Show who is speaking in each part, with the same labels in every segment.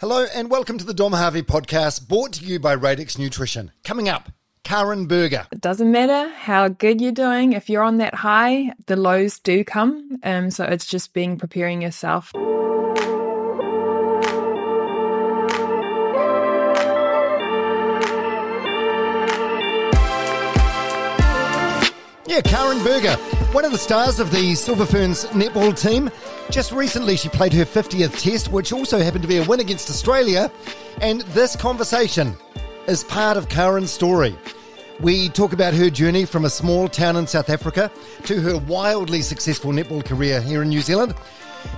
Speaker 1: Hello and welcome to the Dom Harvey podcast, brought to you by Radix Nutrition. Coming up, Karin Burger.
Speaker 2: It doesn't matter how good you're doing. If you're on that high, the lows do come. Um, so it's just being preparing yourself.
Speaker 1: Yeah, Karin Burger, one of the stars of the Silver Ferns netball team. Just recently, she played her 50th test, which also happened to be a win against Australia. And this conversation is part of Karin's story. We talk about her journey from a small town in South Africa to her wildly successful netball career here in New Zealand,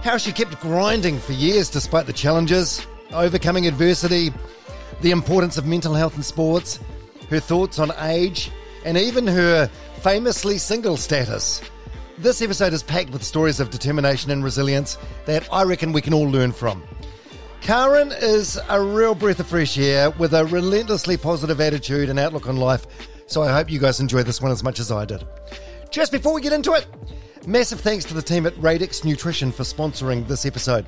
Speaker 1: how she kept grinding for years despite the challenges, overcoming adversity, the importance of mental health in sports, her thoughts on age, and even her famously single status. This episode is packed with stories of determination and resilience that I reckon we can all learn from. Karin is a real breath of fresh air with a relentlessly positive attitude and outlook on life, so I hope you guys enjoy this one as much as I did. Just before we get into it, massive thanks to the team at Radix Nutrition for sponsoring this episode.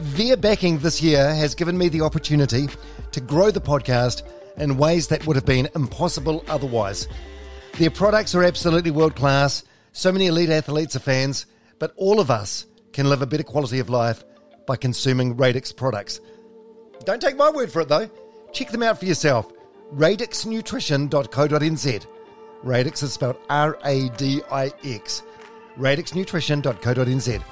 Speaker 1: Their backing this year has given me the opportunity to grow the podcast in ways that would have been impossible otherwise. Their products are absolutely world class. So many elite athletes are fans, but all of us can live a better quality of life by consuming Radix products. Don't take my word for it though. Check them out for yourself. radixnutrition.co.nz. Radix is spelled R A D I X. radixnutrition.co.nz.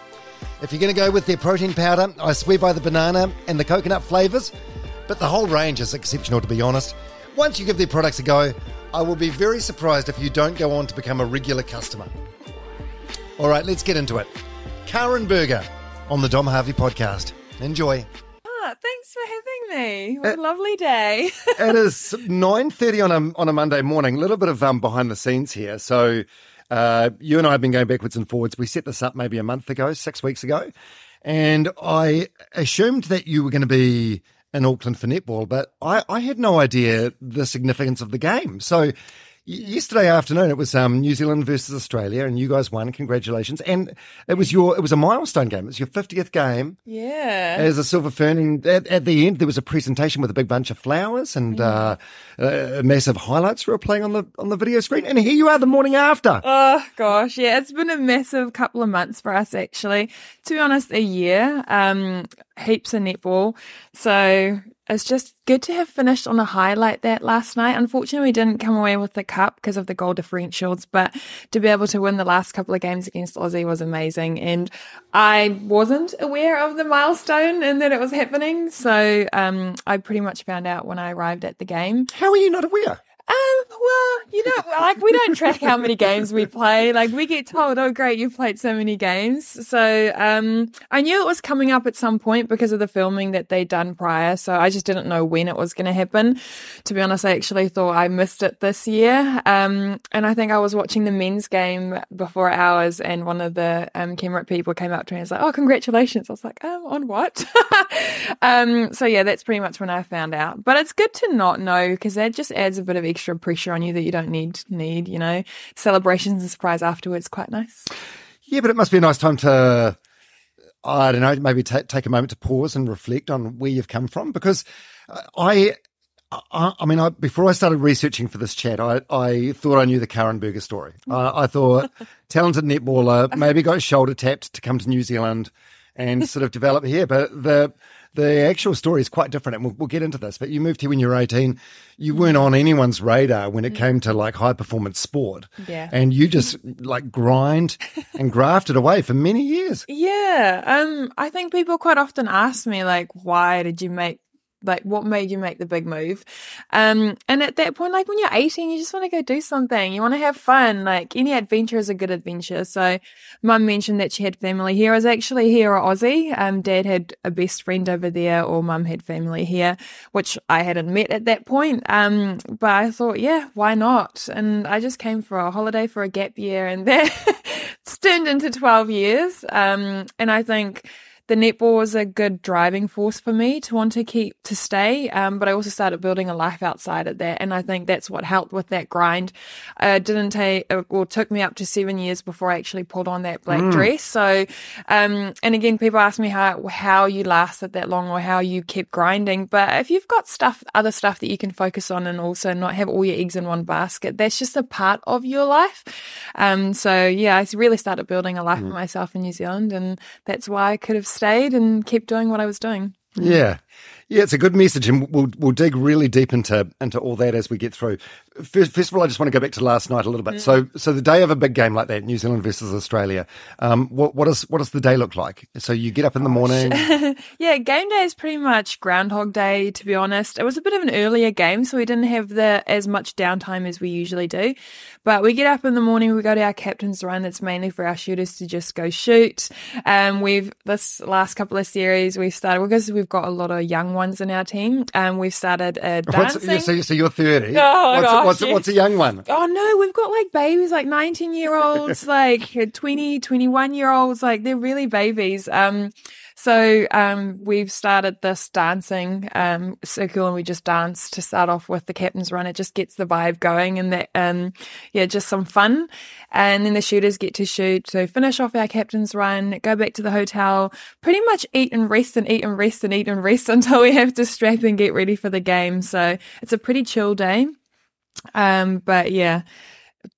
Speaker 1: If you're going to go with their protein powder, I swear by the banana and the coconut flavours, but the whole range is exceptional to be honest. Once you give their products a go, I will be very surprised if you don't go on to become a regular customer. All right, let's get into it. Karin Burger on the Dom Harvey podcast. Enjoy.
Speaker 2: Ah, thanks for having me. What a lovely day.
Speaker 1: it is nine thirty on a on a Monday morning. A little bit of um, behind the scenes here. So uh, you and I have been going backwards and forwards. We set this up maybe a month ago, six weeks ago, and I assumed that you were going to be in Auckland for netball, but I, I had no idea the significance of the game. So yesterday afternoon it was um, New Zealand versus Australia, and you guys won. Congratulations! And it was your it was a milestone game. It was your fiftieth game.
Speaker 2: Yeah.
Speaker 1: As a Silver Fern, and at, at, the end there was a presentation with a big bunch of flowers and
Speaker 2: Mm.
Speaker 1: uh, uh, massive highlights were playing on the on the video screen. And here you are the morning after.
Speaker 2: Oh gosh, yeah, it's been a massive couple of months for us actually. To be honest, a year. Um, heaps of netball. So it's just good to have finished on a high like that last night. Unfortunately, we didn't come away with the cup because of the goal differentials, but to be able to win the last couple of games against Aussie was amazing. And I wasn't aware of the milestone and that it was happening. So um, I pretty much found out when I arrived at the game.
Speaker 1: How are you not aware?
Speaker 2: Um, well, you know, like we don't track how many games we play. Like we get told, "Oh, great, you've played so many games." So, um, I knew it was coming up at some point because of the filming that they'd done prior. So I just didn't know when it was going to happen. To be honest, I actually thought I missed it this year. Um, and I think I was watching the men's game before ours, and one of the um camera people came up to me and was like, "Oh, congratulations!" I was like, "Um, on what?" um, so yeah, that's pretty much when I found out. But it's good to not know because that just adds a bit of extra pressure on you that you don't need. Need you know celebrations and surprise afterwards. Quite nice.
Speaker 1: Yeah, but it must be a nice time to, I don't know, maybe ta take a moment to pause and reflect on where you've come from. Because I, I, I mean, I, before I started researching for this chat, I, I thought I knew the Karin Burger story. Uh, I thought talented netballer, maybe got shoulder tapped to come to New Zealand and sort of develop here. But the the actual story is quite different, and we'll, we'll get into this. But you moved here when you were eighteen. You weren't on anyone's radar when it came to like high performance sport,
Speaker 2: Yeah.
Speaker 1: and you just like grind and grafted away for many years.
Speaker 2: Yeah. Um, I think people quite often ask me like, why did you make like what made you make the big move? Um and at that point like when you're 18 you just want to go do something. You want to have fun. Like any adventure is a good adventure. So mum mentioned that she had family here. I was actually here at aussie. Um dad had a best friend over there or mum had family here which i hadn't met at that point. Um but i thought yeah why not? And i just came for a holiday for a gap year and that turned into 12 years. Um and i think the netball was a good driving force for me to want to keep to stay. Um, but I also started building a life outside of that, and I think that's what helped with that grind. Uh, didn't take or took me up to seven years before I actually pulled on that black mm. dress. So, um, and again, people ask me how how you lasted that long or how you kept grinding. But if you've got stuff, other stuff that you can focus on, and also not have all your eggs in one basket, that's just a part of your life. Um, so yeah, I really started building a life mm. for myself in New Zealand, and that's why I could have stayed and kept doing what I was doing.
Speaker 1: Yeah. Yeah, it's a good message, and we'll we'll dig really deep into into all that as we get through. First, first of all, I just want to go back to last night a little bit. Mm. So, so the day of a big game like that, New Zealand versus Australia, um, what what does what does the day look like? So you get up in the morning.
Speaker 2: yeah, game day is pretty much Groundhog Day. To be honest, it was a bit of an earlier game, so we didn't have the as much downtime as we usually do. But we get up in the morning, we go to our captain's run. That's mainly for our shooters to just go shoot. Um, we've this last couple of series we've started because we've got a lot of young ones in our team. Um, we've started uh, dancing.
Speaker 1: So, so, you're 30.
Speaker 2: Oh, gosh,
Speaker 1: what's, what's, a young one?
Speaker 2: Oh, no, we've got like babies, like 19 year olds, like 20, 21 year olds. Like they're really babies. Um, so um, we've started this dancing um, circle, and we just dance to start off with the captain's run. It just gets the vibe going, and that um, yeah, just some fun. And then the shooters get to shoot. So finish off our captain's run, go back to the hotel, pretty much eat and rest and eat and rest and eat and rest until we have to strap and get ready for the game. So it's a pretty chill day. Um, but yeah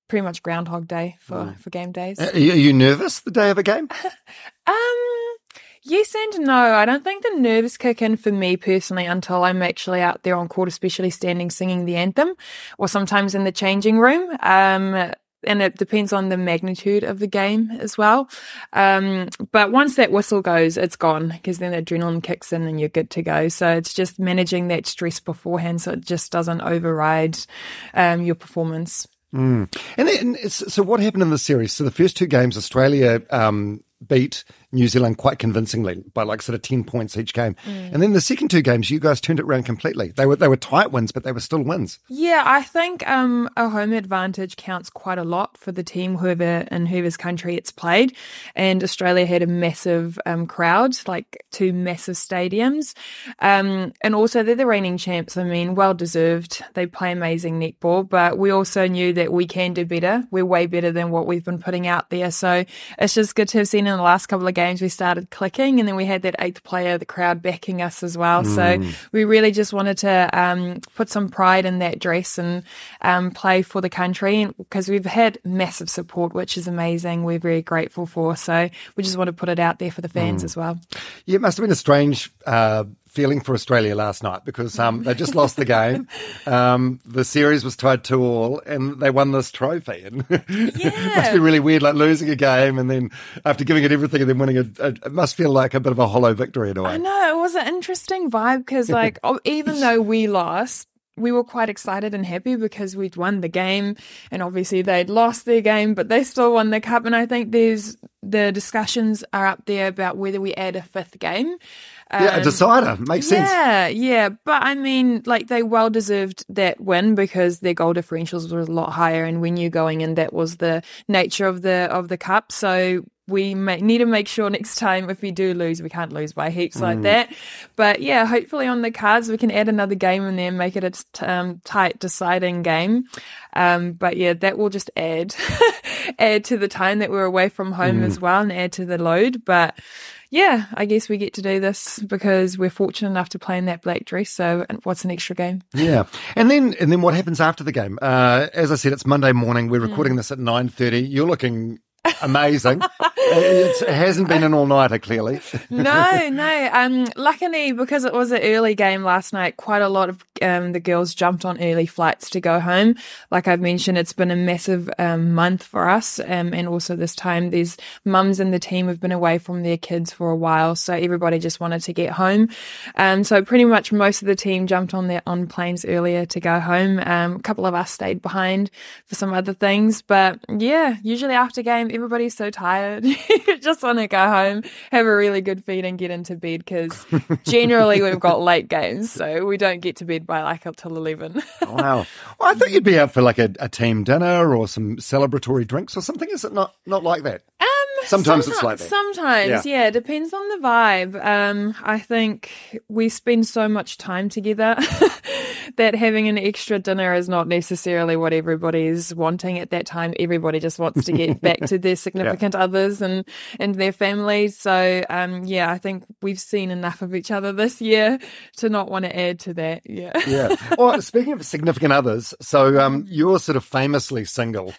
Speaker 2: pretty much Groundhog Day for mm. for game days.
Speaker 1: Are you nervous the day of a game?
Speaker 2: um, Yes and no. I don't think the nerves kick in for me personally until I'm actually out there on court, especially standing singing the anthem, or sometimes in the changing room. Um, and it depends on the magnitude of the game as well. Um, but once that whistle goes, it's gone because then the adrenaline kicks in and you're good to go. So it's just managing that stress beforehand so it just doesn't override um, your performance.
Speaker 1: Mm. And then, so what happened in the series? So the first two games, Australia um, beat New Zealand quite convincingly by like sort of 10 points each game. Mm. And then the second two games, you guys turned it around completely. They were, they were tight wins, but they were still wins.
Speaker 2: Yeah, I think, um, a home advantage counts quite a lot for the team, whoever in whoever's country it's played. And Australia had a massive, um, crowd, like two massive stadiums. Um, and also they're the reigning champs. I mean, well deserved. They play amazing netball, but we also knew that we can do better. We're way better than what we've been putting out there. So it's just good to have seen in the last couple of games games we started clicking and then we had that eighth player, the crowd backing us as well. Mm. So we really just wanted to um, put some pride in that dress and um, play for the country because we've had massive support, which is amazing. We're very grateful for. So we just want to put it out there for the fans mm. as well.
Speaker 1: Yeah, it must have been a strange uh, feeling for Australia last night because um, they just lost the game. Um, the series was tied two all, and they won this trophy. And yeah. it must be really weird, like losing a game and then after giving it everything and then winning it. It must feel like a bit of a hollow victory in a way.
Speaker 2: I know it was an interesting vibe because, like, even though we lost, we were quite excited and happy because we'd won the game and obviously they'd lost their game, but they still won the cup. And I think there's the discussions are up there about whether we add a fifth game.
Speaker 1: Um, yeah, a um, decider makes
Speaker 2: sense.
Speaker 1: Yeah,
Speaker 2: yeah, but I mean, like they well deserved that win because their goal differentials were a lot higher, and when you're going in that was the nature of the of the cup. So we may, need to make sure next time if we do lose, we can't lose by heaps mm. like that. But yeah, hopefully on the cards we can add another game in there and make it a um, tight deciding game. Um, but yeah, that will just add add to the time that we're away from home mm. as well and add to the load. But yeah, I guess we get to do this because we're fortunate enough to play in that black dress. So, what's an extra game?
Speaker 1: Yeah, and then and then what happens after the game? Uh, as I said, it's Monday morning. We're recording mm. this at nine thirty. You're looking amazing. It hasn't been an all nighter, clearly.
Speaker 2: no, no. Um, luckily, because it was an early game last night, quite a lot of um, the girls jumped on early flights to go home. Like I've mentioned, it's been a massive um, month for us, um, and also this time, these mums in the team have been away from their kids for a while, so everybody just wanted to get home. Um, so pretty much most of the team jumped on their on planes earlier to go home. Um, a couple of us stayed behind for some other things, but yeah, usually after game, everybody's so tired. just want to go home, have a really good feed, and get into bed because generally we've got late games, so we don't get to bed by like up till 11.
Speaker 1: wow. Well, I thought you'd be out for like a, a team dinner or some celebratory drinks or something. Is it not, not like that?
Speaker 2: Um,
Speaker 1: Sometimes it's like that.
Speaker 2: Sometimes,
Speaker 1: Yeah.
Speaker 2: yeah. it depends on the vibe. Um, I think we spend so much time together that having an extra dinner is not necessarily what everybody is wanting at that time. Everybody just wants to get back to their significant others and and their families. So, um, yeah, I think we've seen enough of each other this year to not want to add to that. Yeah.
Speaker 1: Yeah. Well, speaking of significant others, so um, you're sort of famously single.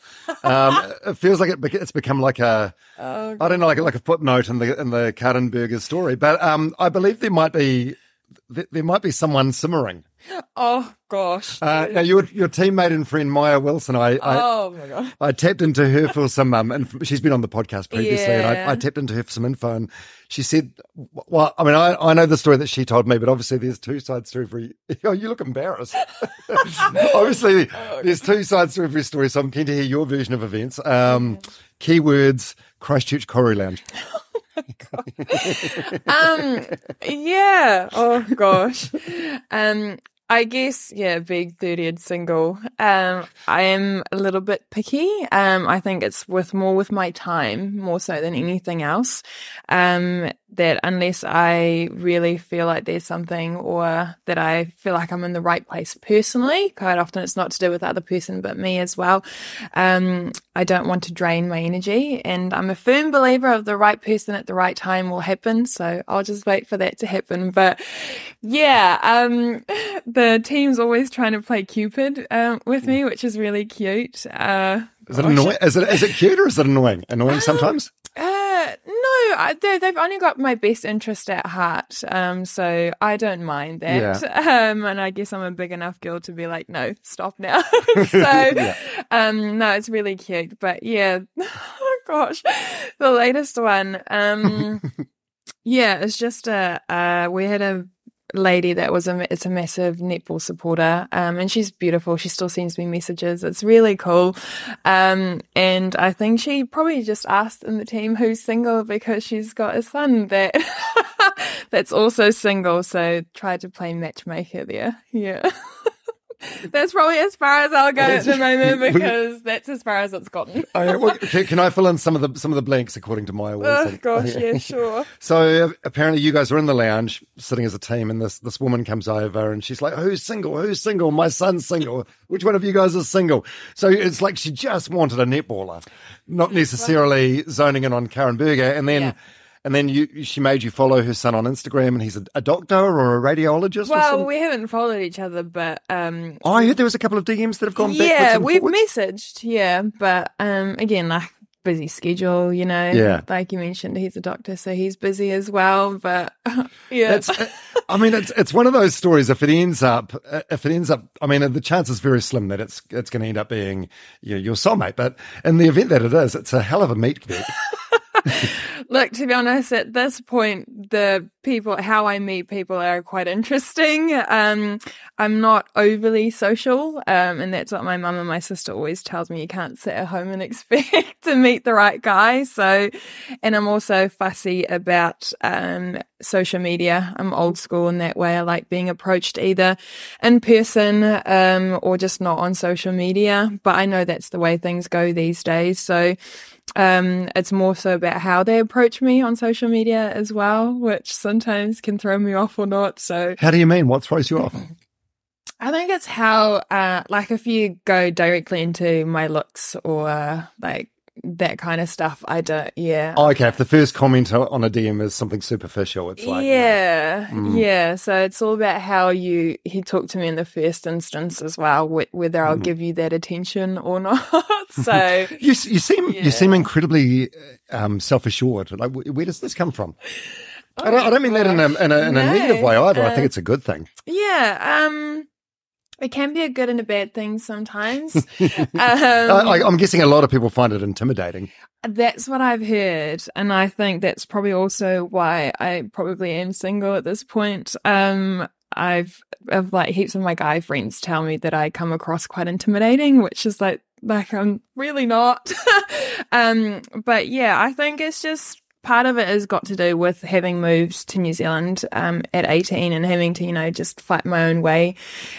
Speaker 1: Um, it feels like it, it's become like a,
Speaker 2: Oh,
Speaker 1: I don't know, like, like a footnote in the in the Karin Burger story. But um, I believe there might be th- there might be someone simmering.
Speaker 2: oh gosh.
Speaker 1: Uh, now your your teammate and friend Maia Wilson, I, I
Speaker 2: oh my god.
Speaker 1: I tapped into her for some, um, and she's been on the podcast previously, and I, I tapped into her for some info, and she said, "Well, I mean, I, I know the story that she told me, but obviously there's two sides to every." Oh, you look embarrassed. obviously, there's two sides to every story, so I'm keen to hear your version of events. Um, keywords: Christchurch Koru Lounge.
Speaker 2: um yeah. Oh gosh. Um I guess, yeah, big 30th single. Um, I am a little bit picky. Um, I think it's with more with my time, more so than anything else. Um, that unless I really feel like there's something or that I feel like I'm in the right place personally, quite often it's not to do with the other person, but me as well. Um, I don't want to drain my energy and I'm a firm believer of the right person at the right time will happen. So I'll just wait for that to happen. But yeah, um, the team's always trying to play Cupid, um, with me, which is really cute. Uh,
Speaker 1: Is it annoying? Is it is it cute or is it annoying? Annoying sometimes.
Speaker 2: uh, no, I, they, they've only got my best interest at heart. Um, so I don't mind that. Um, and I guess I'm a big enough girl to be like, no, stop now. so, um, no, it's really cute. But yeah, oh gosh, the latest one. Um, yeah, it's just a, uh, we had a lady that was a it's a massive netball supporter um and she's beautiful. She still sends me messages. It's really cool. Um and i think she probably just asked in the team who's single because she's got a son that that's also single so tried to play matchmaker there. Yeah that's probably as far as i'll go at the moment because that's as far as it's gotten
Speaker 1: Oh, yeah, well, can, can I fill in some of the some of the blanks according to Maia Wilson?
Speaker 2: oh gosh yeah sure
Speaker 1: So uh, apparently, you guys were in the lounge sitting as a team, and this this woman comes over and she's like, "Who's single? Who's single? My son's single. Which one of you guys is single?" So it's like she just wanted a netballer, not necessarily zoning in on Karin Burger, and then.
Speaker 2: Yeah.
Speaker 1: And then you, she made you follow her son on Instagram, and he's a, a doctor or a radiologist.
Speaker 2: well
Speaker 1: something?
Speaker 2: we haven't followed each other but um
Speaker 1: oh, I heard there was a couple of DMs that have gone
Speaker 2: yeah we've
Speaker 1: forwards.
Speaker 2: messaged yeah but um again like busy schedule you know
Speaker 1: Yeah.
Speaker 2: like you mentioned he's a doctor so he's busy as well but yeah
Speaker 1: That's, I mean, it's it's one of those stories. If it ends up, if it ends up, I mean, the chance is very slim that it's it's going to end up being you know, your soulmate. But in the event that it is, it's a hell of a meet cute.
Speaker 2: Look, to be honest, at this point, the people, how I meet people are quite interesting. Um, I'm not overly social. Um, and that's what my mum and my sister always tells me. You can't sit at home and expect to meet the right guy. So, and I'm also fussy about, um, social media. I'm old school in that way. I like being approached either in person, um, or just not on social media. But I know that's the way things go these days. So, um, it's more so about how they approach me on social media as well, which sometimes can throw me off or not. So
Speaker 1: How do you mean? What throws you off?
Speaker 2: I think it's how, uh, like if you go directly into my looks or uh, like that kind of stuff, I don't. Yeah.
Speaker 1: Oh, okay, if the first comment on a DM is something superficial, it's like
Speaker 2: yeah, mm. yeah. So it's all about how you he talked to me in the first instance as well, wh- whether I'll mm. give you that attention or not. so
Speaker 1: you you seem yeah. you seem incredibly um, self assured. Like, where does this come from? Oh, I, don't, I don't mean that in a in a, in a negative way either. Uh, I think uh, it's a good thing.
Speaker 2: Yeah. Um. It can be a good and a bad thing sometimes. um,
Speaker 1: I, I'm guessing a lot of people find it intimidating.
Speaker 2: That's what I've heard. And I think that's probably also why I probably am single at this point. Um, I've, I've like heaps of my guy friends tell me that I come across quite intimidating, which is like, like I'm really not. um, but yeah, I think it's just part of it has got to do with having moved to New Zealand um, at 18 and having to, you know, just fight my own way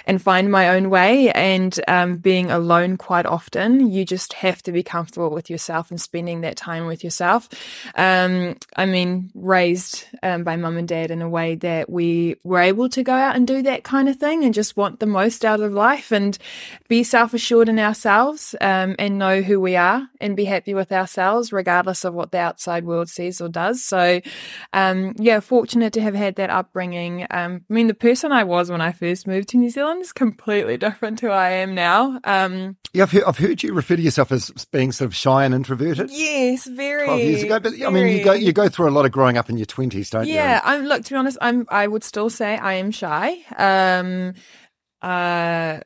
Speaker 2: and find my own way and um, being alone quite often. You just have to be comfortable with yourself and spending that time with yourself. Um, I mean, raised um, by mum and dad in a way that we were able to go out and do that kind of thing and just want the most out of life and be self assured in ourselves um, and know who we are and be happy with ourselves, regardless of what the outside world or does. So, um, yeah, fortunate to have had that upbringing. Um, I mean, the person I was when I first moved to New Zealand is completely different to who I am now. Um,
Speaker 1: yeah, I've heard, I've heard, you refer to yourself as being sort of shy and introverted.
Speaker 2: Yes, very.
Speaker 1: Twelve years ago, but very. I mean, you go you go through a lot of growing up in your twenties, don't
Speaker 2: yeah,
Speaker 1: you?
Speaker 2: Yeah, I'm. Look, to be honest, I'm. I would still say I am shy. Um, uh,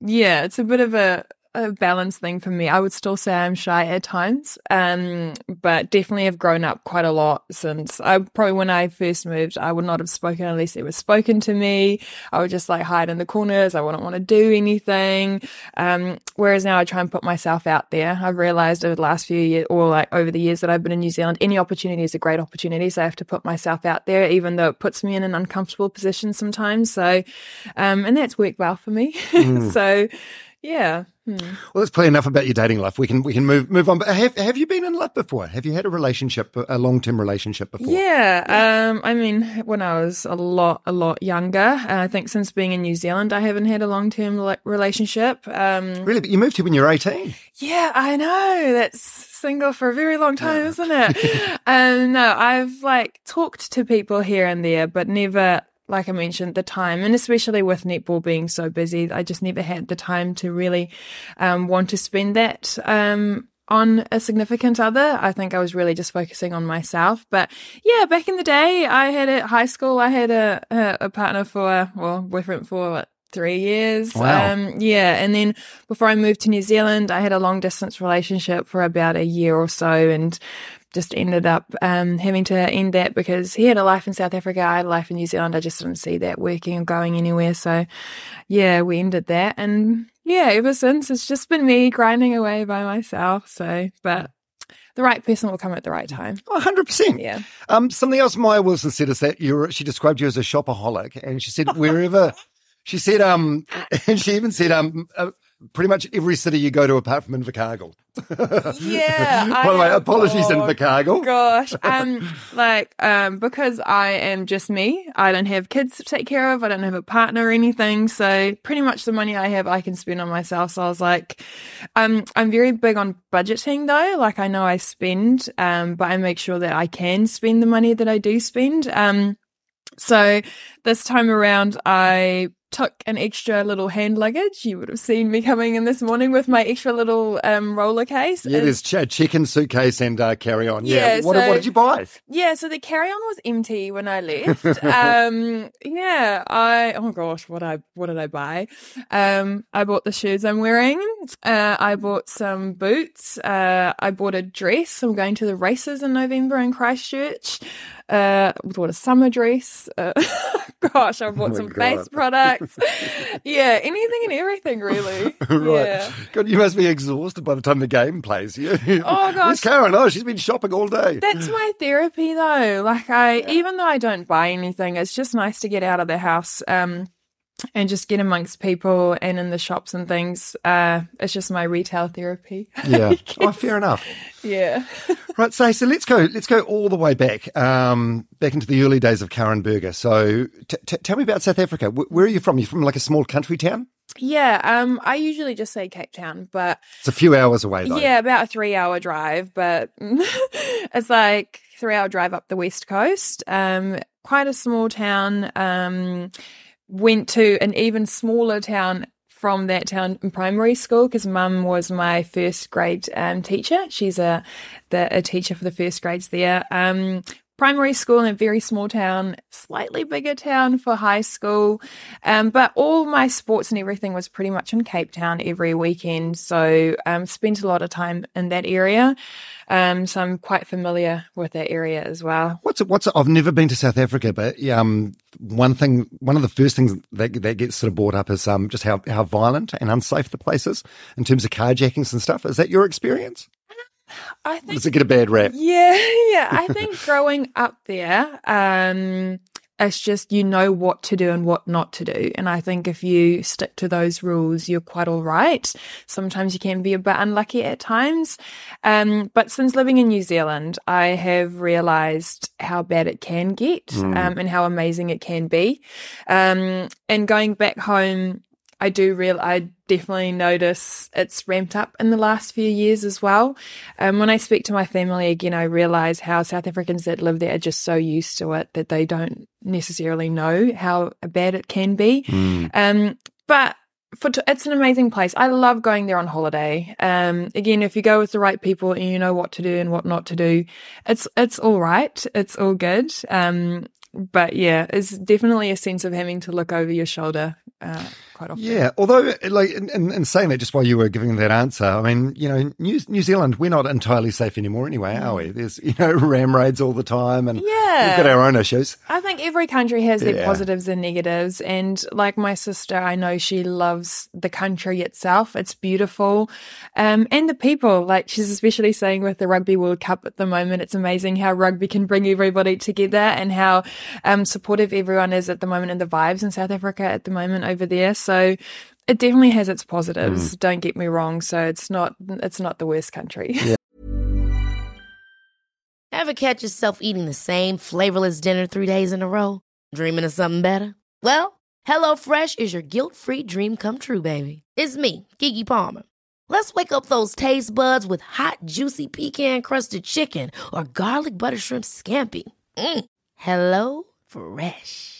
Speaker 2: yeah, it's a bit of a a balance thing for me. I would still say I'm shy at times, um, but definitely have grown up quite a lot since I probably when I first moved, I would not have spoken unless it was spoken to me. I would just like hide in the corners. I wouldn't want to do anything. Um, whereas now I try and put myself out there. I've realized over the last few years or like over the years that I've been in New Zealand, any opportunity is a great opportunity. So I have to put myself out there, even though it puts me in an uncomfortable position sometimes. So, um, and that's worked well for me. Mm. so, yeah. Hmm.
Speaker 1: Well, that's clear enough about your dating life. We can we can move move on. But have have you been in love before? Have you had a relationship, a long term relationship before?
Speaker 2: Yeah. Um. I mean, when I was a lot a lot younger, uh, I think since being in New Zealand, I haven't had a long term relationship. Um.
Speaker 1: Really, but you moved here when you were eighteen.
Speaker 2: Yeah, I know. That's single for a very long time, yeah. isn't it? um. No, I've like talked to people here and there, but never like I mentioned, the time, and especially with netball being so busy, I just never had the time to really um, want to spend that um, on a significant other. I think I was really just focusing on myself. But yeah, back in the day, I had at high school, I had a, a, a partner for, well, boyfriend for what, three years.
Speaker 1: Wow.
Speaker 2: Um, yeah. And then before I moved to New Zealand, I had a long distance relationship for about a year or so. And just ended up um, having to end that because he had a life in South Africa, I had a life in New Zealand. I just didn't see that working or going anywhere. So, yeah, we ended that. And yeah, ever since, it's just been me grinding away by myself. So, but the right person will come at the right time.
Speaker 1: Oh, 100%.
Speaker 2: Yeah.
Speaker 1: Um, something else Maia Wilson said is that you she described you as a shopaholic. And she said, wherever, she said, um, and she even said, um, uh, pretty much every city you go to apart from Invercargill.
Speaker 2: yeah.
Speaker 1: By the way, apologies oh, Invercargill.
Speaker 2: Gosh. Um like um because I am just me. I don't have kids to take care of. I don't have a partner or anything. So pretty much the money I have I can spend on myself. So I was like um I'm very big on budgeting though. Like I know I spend um but I make sure that I can spend the money that I do spend. Um so this time around, I took an extra little hand luggage. You would have seen me coming in this morning with my extra little um, roller case.
Speaker 1: Yeah, there's ch- chicken suitcase and uh, carry on. Yeah. yeah what, so, what, did you buy?
Speaker 2: Yeah, so the carry on was empty when I left. um, yeah, I oh gosh, what I what did I buy? Um, I bought the shoes I'm wearing. Uh, I bought some boots. Uh, I bought a dress. I'm going to the races in November in Christchurch uh, bought a summer dress. Uh, gosh, I bought oh some God. face products. yeah, anything and everything, really. right. Yeah.
Speaker 1: God, you must be exhausted by the time the game plays. You.
Speaker 2: Oh gosh,
Speaker 1: Miss Karin, oh, she's been shopping all day.
Speaker 2: That's my therapy, though. Like I, yeah. even though I don't buy anything, it's just nice to get out of the house. Um, and just get amongst people and in the shops and things. Uh, it's just my retail therapy.
Speaker 1: Yeah. oh, fair enough.
Speaker 2: Yeah.
Speaker 1: right. So, so let's go. Let's go all the way back, um, back into the early days of Karin Burger. So, t- t- tell me about South Africa. W- where are you from? You're from like a small country town?
Speaker 2: Yeah, um, I usually just say Cape Town, but
Speaker 1: It's a few hours away, though.
Speaker 2: yeah, about a three hour drive, but it's like three hour drive up the west coast. Um, quite a small town. Um, went to an even smaller town from that town in primary school because mum was my first grade um, teacher. She's a the, a teacher for the first grades there. Um, primary school in a very small town, slightly bigger town for high school. Um, but all my sports and everything was pretty much in Cape Town every weekend. So um, spent a lot of time in that area. Um, so I'm quite familiar with that area as well.
Speaker 1: What's it, what's it, I've never been to South Africa, but um, one thing, one of the first things that that gets sort of brought up is um, just how how violent and unsafe the place is in terms of carjackings and stuff. Is that your experience?
Speaker 2: I think
Speaker 1: Does it get a bad rap?
Speaker 2: Yeah, yeah. I think growing up there, um, it's just you know what to do and what not to do. And I think if you stick to those rules, you're quite all right. Sometimes you can be a bit unlucky at times. Um, but since living in New Zealand, I have realized how bad it can get um, and how amazing it can be. Um, and going back home, I do real I definitely notice it's ramped up in the last few years as well. Um, when I speak to my family again, I realize how South Africans that live there are just so used to it that they don't necessarily know how bad it can be. Um, but for t- it's an amazing place. I love going there on holiday. Um, again, if you go with the right people and you know what to do and what not to do, it's it's all right. It's all good. Um, but yeah, it's definitely a sense of having to look over your shoulder uh, quite often.
Speaker 1: Yeah, although, like, in, in, in saying that, just while you were giving that answer, I mean, you know, New, New Zealand, we're not entirely safe anymore anyway, are we? There's, you know, ram raids all the time, and
Speaker 2: Yeah.
Speaker 1: we've got our own issues.
Speaker 2: I think every country has their
Speaker 1: Yeah.
Speaker 2: positives and negatives. And like my sister, I know she loves the country itself. It's beautiful. Um, and the people, like she's especially saying with the Rugby World Cup at the moment, it's amazing how rugby can bring everybody together and how um, supportive everyone is at the moment and the vibes in South Africa at the moment over there. So it definitely has its positives. Don't get me wrong. So it's not, it's not the worst country.
Speaker 3: Ever catch yourself eating the same flavorless dinner three days in a row? Dreaming of something better? Well, HelloFresh is your guilt free dream come true, baby. It's me, Keke Palmer. Let's wake up those taste buds with hot, juicy pecan crusted chicken or garlic butter shrimp scampi. Mm. Hello Fresh.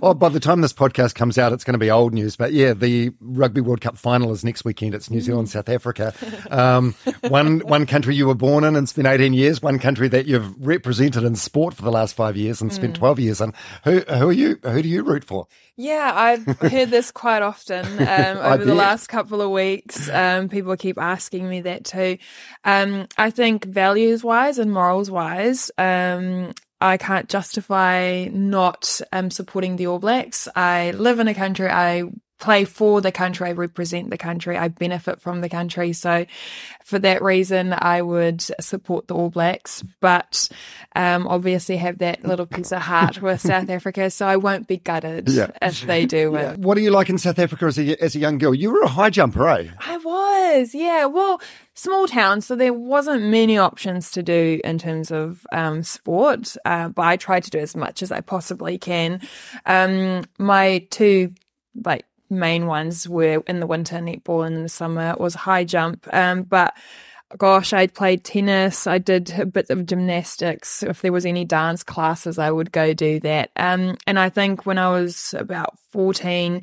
Speaker 1: Well, by the time this podcast comes out, it's going to be old news. But yeah, the Rugby World Cup final is next weekend. It's New Zealand, South Africa. Um, one one country you were born in and spent 18 years. One country that you've represented in sport for the last five years and spent 12 years in. Who who are you? Who do you root for?
Speaker 2: Yeah, I've heard this quite often um, over the last couple of weeks. Um, people keep asking me that too. Um, I think values wise and morals wise, um, I can't justify not um, supporting the All Blacks. I live in a country, I play for the country, I represent the country, I benefit from the country. So for that reason, I would support the All Blacks, but um, obviously have that little piece of heart with South Africa. So I won't be gutted
Speaker 1: Yeah.
Speaker 2: if they do win.
Speaker 1: What do you like in South Africa as a, as a young girl? You were a high jumper, eh?
Speaker 2: I was, yeah. Well, small town, so there wasn't many options to do in terms of um, sport, uh, but I tried to do as much as I possibly can. Um, my two like main ones were in the winter netball and in the summer it was high jump. Um, but gosh, I'd played tennis. I did a bit of gymnastics. If there was any dance classes, I would go do that. Um, and I think when I was about 14,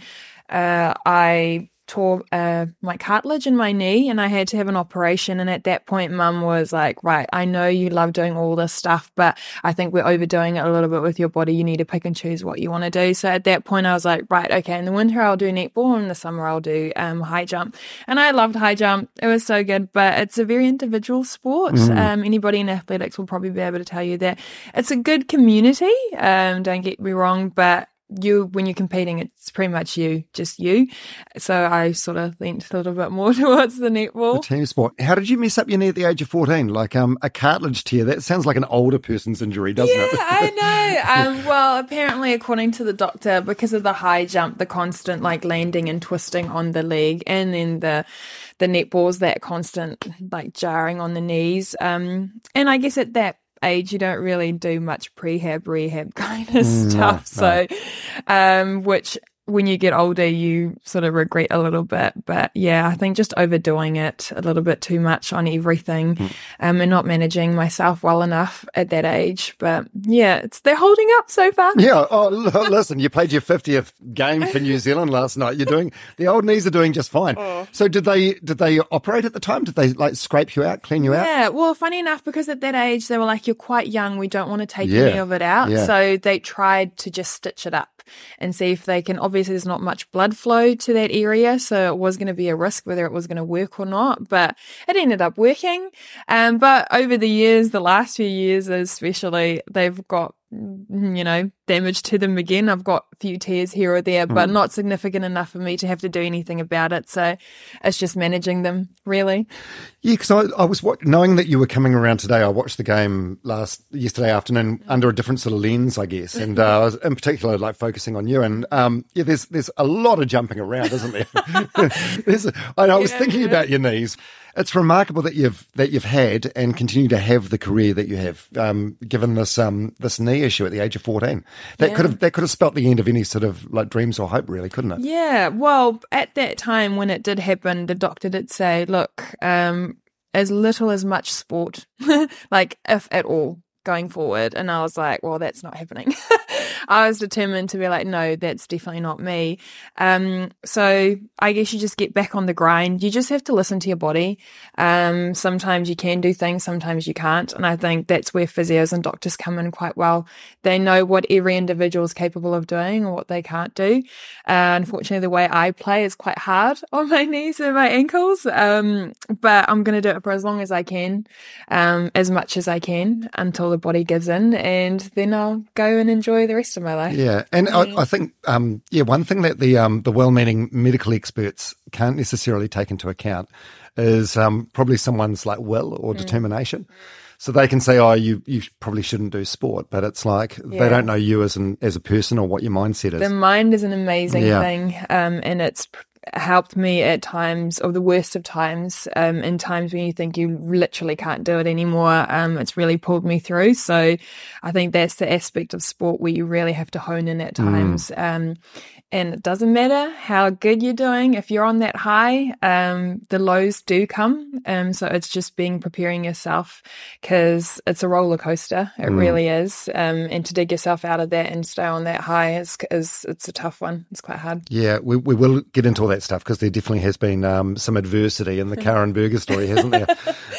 Speaker 2: uh, I tore uh, my cartilage in my knee and I had to have an operation. And at that point, mum was like, right, I know you love doing all this stuff, but I think we're overdoing it a little bit with your body. You need to pick and choose what you want to do. So at that point, I was like, right, okay, in the winter, I'll do netball. In the summer, I'll do um, high jump. And I loved high jump. It was so good, but it's a very individual sport.
Speaker 1: Mm.
Speaker 2: Um, anybody in athletics will probably be able to tell you that it's a good community. Um, don't get me wrong, but you when you're competing it's pretty much you just you so i sort of leaned a little bit more towards the netball
Speaker 1: The team sport. How did you mess up your knee at the age of 14? Like um, a cartilage tear. That sounds like an older person's injury, doesn't
Speaker 2: yeah,
Speaker 1: it?
Speaker 2: I know. Um, well, apparently, according to the doctor, because of the high jump, the constant like landing and twisting on the leg, and then the the netballs, that constant like jarring on the knees. Um, and I guess at that age, you don't really do much prehab, rehab kind of stuff. So, um, which when you get older, you sort of regret a little bit. But yeah, I think just overdoing it a little bit too much on everything, um, and not managing myself well enough at that age. But yeah, it's they're holding up so far.
Speaker 1: Yeah. Oh, listen, you played your 50th game for New Zealand last night. You're doing, the old knees are doing just fine.
Speaker 2: Oh.
Speaker 1: So did they, did they operate at the time? Did they like scrape you out, clean you out?
Speaker 2: Yeah, well, funny enough, because at that age they were like, "You're quite young. We don't want to take
Speaker 1: Yeah,
Speaker 2: any of it out."
Speaker 1: yeah.
Speaker 2: So they tried to just stitch it up and see if they can. Obviously, there's not much blood flow to that area, so it was going to be a risk whether it was going to work or not. But it ended up working. Um, but over the years, the last few years especially, they've got you know damage to them again. I've got a few tears here or there, but not significant enough for me to have to do anything about it. So it's just managing them, really.
Speaker 1: Yeah, because I, I was knowing that you were coming around today. I watched the game last yesterday afternoon under a different sort of lens, I guess, and uh, I was in particular like focusing on you. And um, yeah, there's there's a lot of jumping around, isn't there? a, I, I was thinking about your knees. It's remarkable that you've that you've had and continue to have the career that you have, um, given this um, this knee issue at the age of fourteen. That could have that could have spelt the end of any sort of like dreams or hope, really, couldn't it?
Speaker 2: Yeah, well, at that time when it did happen, the doctor did say, look, um, as little as much sport, like if at all, going forward. And I was like, well, that's not happening. I was determined to be like, no, that's definitely not me. Um, so I guess you just get back on the grind. You just have to listen to your body. Um, sometimes you can do things, sometimes you can't. And I think that's where physios and doctors come in quite well. They know what every individual is capable of doing or what they can't do. Uh, unfortunately, the way I play is quite hard on my knees and my ankles. Um, but I'm going to do it for as long as I can, um, as much as I can until the body gives in, and then I'll go and enjoy the rest of my life.
Speaker 1: Yeah, and I, I think um, yeah, one thing that the um, the well-meaning medical experts can't necessarily take into account is um, probably someone's like will or determination. So they can say, "Oh, you you probably shouldn't do sport," but it's like they don't know you as an as a person or what your mindset is.
Speaker 2: The mind is an amazing
Speaker 1: Yeah.
Speaker 2: thing, um, and it's helped me at times, or the worst of times, um, in times when you think you literally can't do it anymore. Um, it's really pulled me through. So I think that's the aspect of sport where you really have to hone in at times. Um, and it doesn't matter how good you're doing. If you're on that high, um, the lows do come. Um, so it's just being preparing yourself because it's a roller coaster. It really is. Um, and to dig yourself out of that and stay on that high is, is it's a tough one. It's quite hard.
Speaker 1: Yeah, we, we will get into all that stuff because there definitely has been um, some adversity in the Karin Burger story, hasn't there?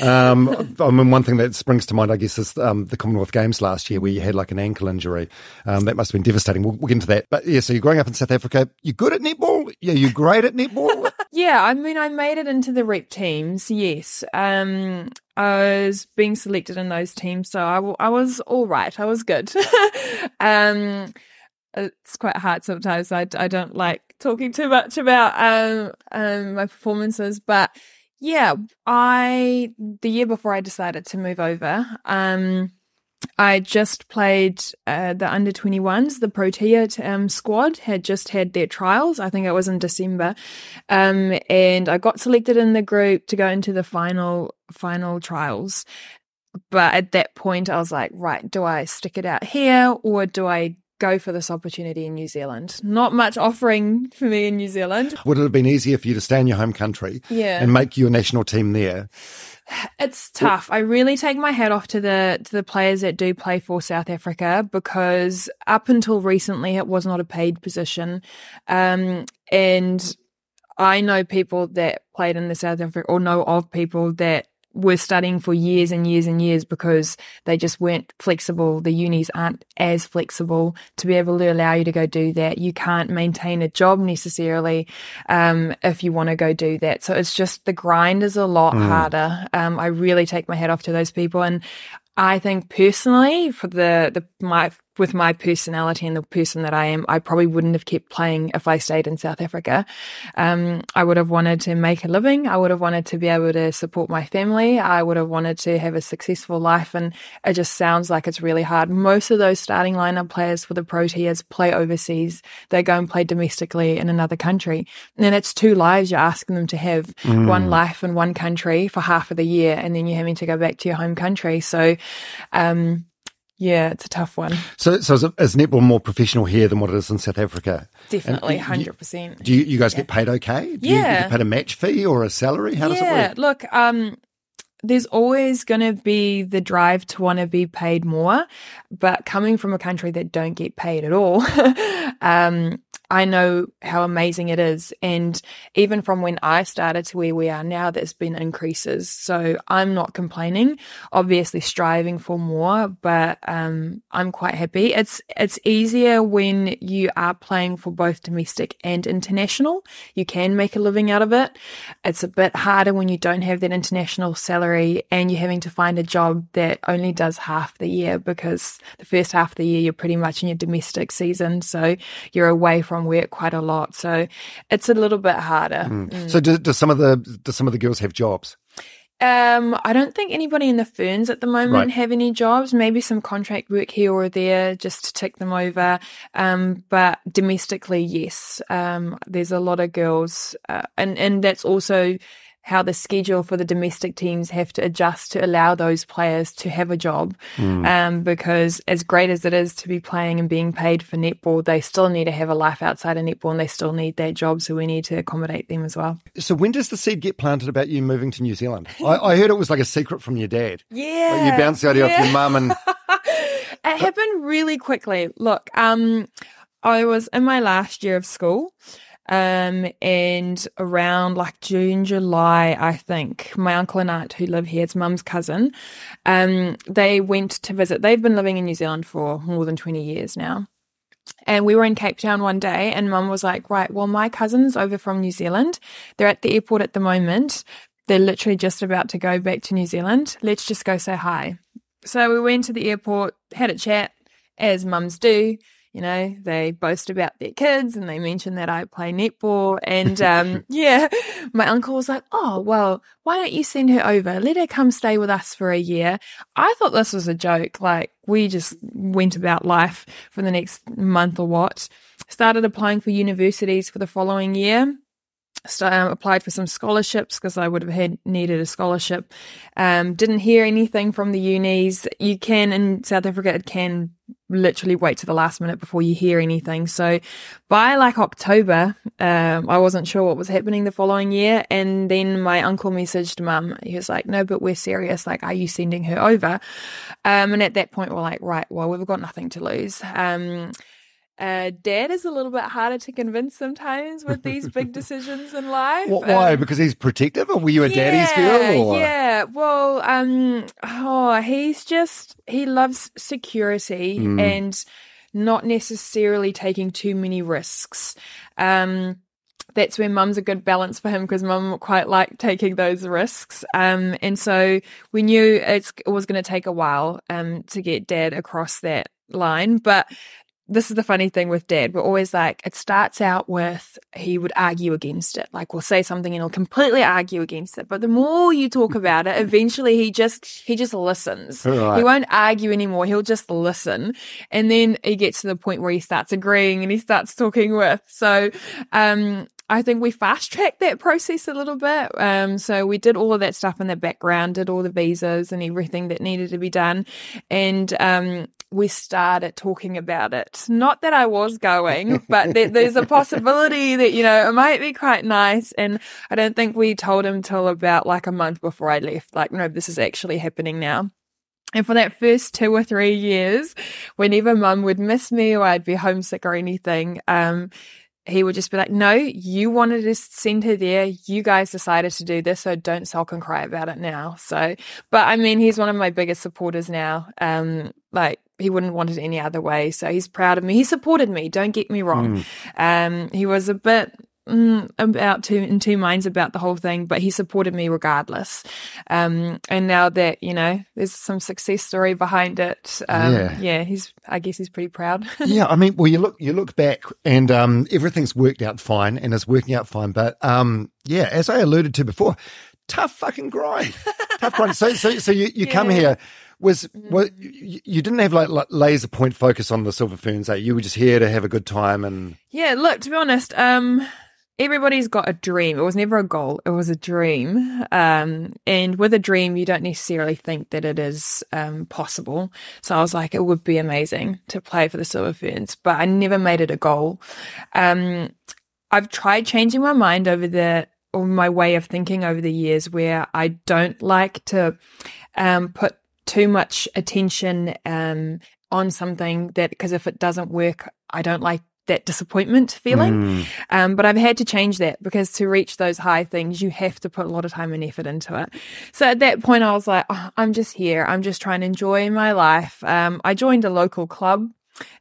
Speaker 1: um, I mean, one thing that springs to mind, I guess, is um, the Commonwealth Games last year where you had like an ankle injury. Um, that must have been devastating. We'll, we'll get into that. But yeah, so you're growing up in South Africa. You're good at netball? Yeah, you're great at netball?
Speaker 2: Yeah, I mean, I made it into the rep teams. Yes, um, I was being selected in those teams, so I, w- I was all right. I was good. um, it's quite hard sometimes. I, I don't like talking too much about um, um my performances, but yeah, I the year before I decided to move over, um. I just played uh, the under 21s. The Protea um, squad had just had their trials. I think it was in December. Um, and I got selected in the group to go into the final final trials. But at that point, I was like, right, do I stick it out here or do I go for this opportunity in New Zealand? Not much offering for me in New Zealand.
Speaker 1: Would it have been easier for you to stay in your home country
Speaker 2: Yeah.
Speaker 1: and make your national team there?
Speaker 2: It's tough. I really take my hat off to the to the players that do play for South Africa because up until recently it was not a paid position, um, and I know people that played in the South Africa or know of people that were studying for years and years and years because they just weren't flexible. The unis aren't as flexible to be able to allow you to go do that. You can't maintain a job necessarily um, if you want to go do that. So it's just the grind is a lot mm. harder. Um, I really take my hat off to those people, and I think personally, for the the my with my personality and the person that I am, I probably wouldn't have kept playing if I stayed in South Africa. Um, I would have wanted to make a living. I would have wanted to be able to support my family. I would have wanted to have a successful life. And it just sounds like it's really hard. Most of those starting lineup players for the Proteas play overseas. They go and play domestically in another country. And then it's two lives you're asking them to have mm. one life in one country for half of the year. And then you're having to go back to your home country. So, um, yeah, it's a tough one.
Speaker 1: So, so is, is netball more professional here than what it is in South Africa?
Speaker 2: Definitely, hundred percent.
Speaker 1: Do you, you guys yeah. get paid okay? Do
Speaker 2: yeah,
Speaker 1: you get paid a match fee or a salary? How does
Speaker 2: yeah,
Speaker 1: it work?
Speaker 2: look, um, there's always going to be the drive to want to be paid more, but coming from a country that don't get paid at all, um, I know how amazing it is. And even from when I started to where we are now, there's been increases. So I'm not complaining, obviously striving for more, but um, I'm quite happy. It's it's easier when you are playing for both domestic and international. You can make a living out of it. It's a bit harder when you don't have that international salary and you're having to find a job that only does half the year because the first half of the year you're pretty much in your domestic season. So you're away from work quite a lot. So it's a little bit harder.
Speaker 1: Mm. Mm. So do, do, some of the do some of the girls have jobs?
Speaker 2: Um, I don't think anybody in the ferns at the moment right. have any jobs. Maybe some contract work here or there just to tick them over. Um, but domestically, yes. Um, there's a lot of girls, uh, and and that's also how the schedule for the domestic teams have to adjust to allow those players to have a job. Mm. Um, because as great as it is to be playing and being paid for netball, they still need to have a life outside of netball and they still need their job. So we need to accommodate them as well.
Speaker 1: So when does the seed get planted about you moving to New Zealand? I, I heard it was like a secret from your dad.
Speaker 2: Yeah.
Speaker 1: Like you bounced the idea yeah. off your mum and.
Speaker 2: it happened really quickly. Look, um, I was in my last year of school. Um, and around like June, July, I think, my uncle and aunt who live here, it's mum's cousin, um, they went to visit. They've been living in New Zealand for more than 20 years now. And we were in Cape Town one day, and mum was like, Right, well, my cousin's over from New Zealand. They're at the airport at the moment. They're literally just about to go back to New Zealand. Let's just go say hi. So we went to the airport, had a chat, as mums do you know, they boast about their kids and they mention that I play netball. And um, yeah, my uncle was like, oh, well, why don't you send her over? Let her come stay with us for a year. I thought this was a joke. Like, we just went about life for the next month or what. Started applying for universities for the following year. um, applied for some scholarships because I would have had needed a scholarship. Um, didn't hear anything from the unis. You can in South Africa, it can literally wait to the last minute before you hear anything. So by like October, um, I wasn't sure what was happening the following year. And then my uncle messaged mum. He was like, no, but we're serious. Like, are you sending her over? Um, and at that point, we're like, right, well, we've got nothing to lose. Um, uh, dad is a little bit harder to convince sometimes with these big decisions in life.
Speaker 1: What, why? Um, because he's protective, or were you a yeah, daddy's girl? Or?
Speaker 2: Yeah. Well, um, oh, he's just he loves security mm. and not necessarily taking too many risks. Um, that's where mum's a good balance for him because mum quite liked taking those risks. Um, and so we knew it was going to take a while um, to get dad across that line, but this is the funny thing with dad. We're always like, it starts out with he would argue against it. Like we'll say something and he'll completely argue against it. But the more you talk about it, eventually he just, he just listens. Right. He won't argue anymore. He'll just listen. And then he gets to the point where he starts agreeing and he starts talking with. So, um, I think we fast tracked that process a little bit. Um, so we did all of that stuff in the background, did all the visas and everything that needed to be done. And, um, we started talking about it. Not that I was going, but that there's a possibility that, you know, it might be quite nice. And I don't think we told him till about like a month before I left, like, no, this is actually happening now. And for that first two or three years, whenever mum would miss me or I'd be homesick or anything, um, he would just be like, no, you wanted to send her there. You guys decided to do this. So don't sulk and cry about it now. So, but I mean, he's one of my biggest supporters now. Um, like he wouldn't want it any other way. So he's proud of me. He supported me. Don't get me wrong. Mm. Um, he was a bit mm, about two in two minds about the whole thing, but he supported me regardless. Um, and now that you know, there's some success story behind it. Um, yeah. yeah, he's. I guess he's pretty proud.
Speaker 1: yeah, I mean, well, you look you look back, and um, everything's worked out fine, and is working out fine. But um, yeah, as I alluded to before, tough fucking grind, tough grind. So, so, so you, you yeah. come here was mm. what you didn't have like, laser point focus on the silver ferns eh? you were just here to have a good time and
Speaker 2: yeah look to be honest um everybody's got a dream. It was never a goal. It was a dream. Um, and with a dream, you don't necessarily think that it is um, possible. So I was like, it would be amazing to play for the Silver Ferns, but I never made it a goal. Um, I've tried changing my mind over the or my way of thinking over the years where I don't like to um, put too much attention um, on something that because if it doesn't work, I don't like that disappointment feeling. Mm. Um, but I've had to change that because to reach those high things, you have to put a lot of time and effort into it. So at that point, I was like, oh, I'm just here. I'm just trying to enjoy my life. Um, I joined a local club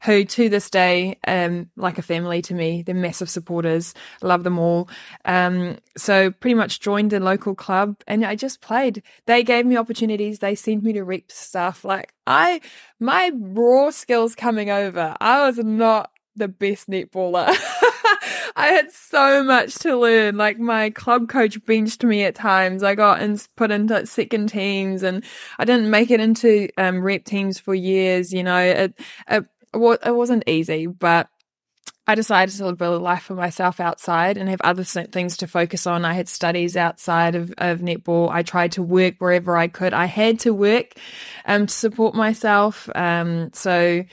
Speaker 2: who to this day, um, like a family to me, they're massive supporters, love them all. Um, so pretty much joined a local club and I just played. They gave me opportunities. They sent me to rep stuff. Like I, my raw skills coming over, I was not the best netballer. I had so much to learn. Like my club coach benched me at times. I got in, put into second teams and I didn't make it into um, rep teams for years. You know, it, it, it wasn't easy, but I decided to build a life for myself outside and have other things to focus on. I had studies outside of, of netball. I tried to work wherever I could. I had to work um, to support myself. Um, so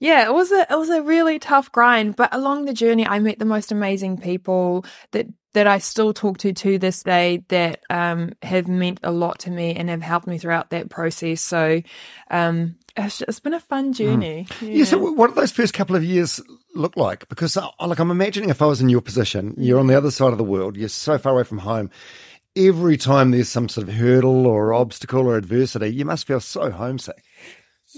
Speaker 2: yeah, it was a it was a really tough grind, but along the journey, I met the most amazing people that that I still talk to to this day that um, have meant a lot to me and have helped me throughout that process. So um, it's, it's been a fun mm. journey.
Speaker 1: Mm. Yeah. yeah. So, what did those first couple of years look like? Because, uh, like, I'm imagining if I was in your position, you're on the other side of the world, you're so far away from home. Every time there's some sort of hurdle or obstacle or adversity, you must feel so homesick.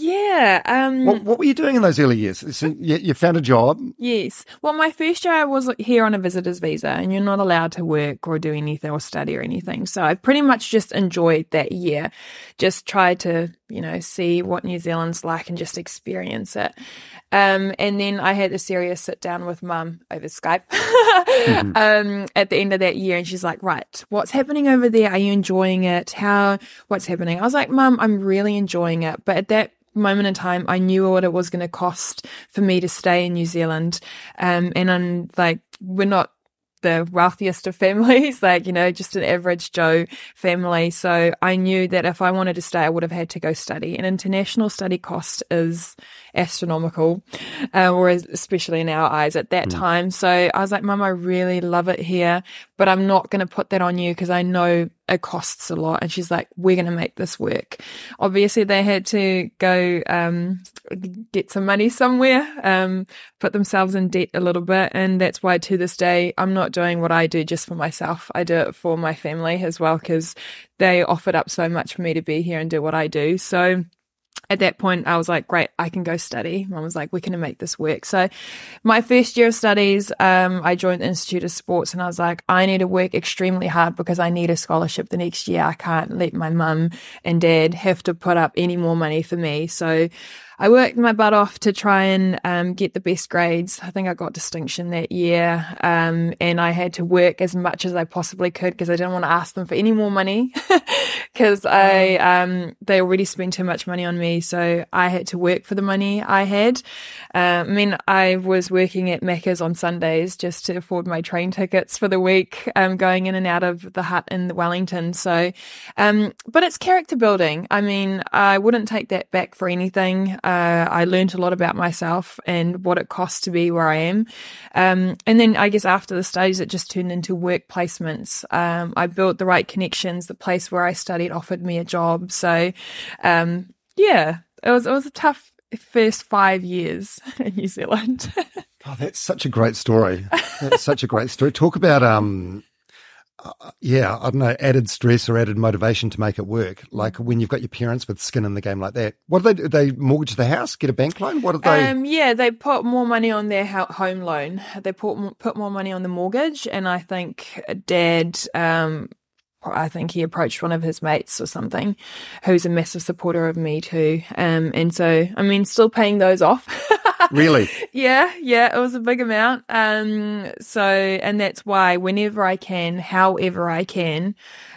Speaker 2: Yeah. Um,
Speaker 1: what, what, were you doing in those early years? So you, you, found a job?
Speaker 2: Yes. Well, my first year I was here on a visitor's visa, and you're not allowed to work or do anything or study or anything. So I pretty much just enjoyed that year. Just tried to, you know, see what New Zealand's like and just experience it. Um, and then I had a serious sit down with mum over Skype mm-hmm. um, at the end of that year, and she's like, "Right, what's happening over there? Are you enjoying it? How? What's happening?" I was like, "Mum, I'm really enjoying it," but at that moment in time, I knew what it was going to cost for me to stay in New Zealand. Um, and I'm like, we're not the wealthiest of families, like, you know, just an average Joe family. So I knew that if I wanted to stay, I would have had to go study. And international study cost is astronomical, uh, or especially in our eyes at that mm. time. So I was like, Mum, I really love it here, but I'm not going to put that on you because I know it costs a lot. And she's like, we're going to make this work. Obviously, they had to go um, get some money somewhere, um, put themselves in debt a little bit. And that's why to this day, I'm not doing what I do just for myself. I do it for my family as well because they offered up so much for me to be here and do what I do. So, at that point, I was like, great, I can go study. Mom was like, we're going to make this work. So, my first year of studies, um, I joined the Institute of Sports and I was like, I need to work extremely hard because I need a scholarship the next year. I can't let my mum and dad have to put up any more money for me. So, I worked my butt off to try and um, get the best grades. I think I got distinction that year. Um, and I had to work as much as I possibly could because I didn't want to ask them for any more money because I, um, they already spent too much money on me. So I had to work for the money I had. Uh, I mean, I was working at Macca's on Sundays just to afford my train tickets for the week, um, going in and out of the Hutt in Wellington. So, um, but it's character building. I mean, I wouldn't take that back for anything. Uh, I learned a lot about myself and what it costs to be where I am. Um, and then I guess after the studies, it just turned into work placements. Um, I built the right connections. The place where I studied offered me a job. So, um, yeah, it was, it was a tough, first five years in New Zealand.
Speaker 1: oh, that's such a great story. That's such a great story. Talk about um, yeah, I don't know, added stress or added motivation to make it work. Like when you've got your parents with skin in the game like that. What do they do? They mortgage the house, get a bank loan? What do they?
Speaker 2: Um, yeah, they put more money on their home loan. They put put more money on the mortgage, and I think Dad um, I think he approached one of his mates or something, who's a massive supporter of me too. Um, and so, I mean, still paying those off.
Speaker 1: really?
Speaker 2: Yeah, yeah, it was a big amount. Um, so, and that's why whenever I can, however I can,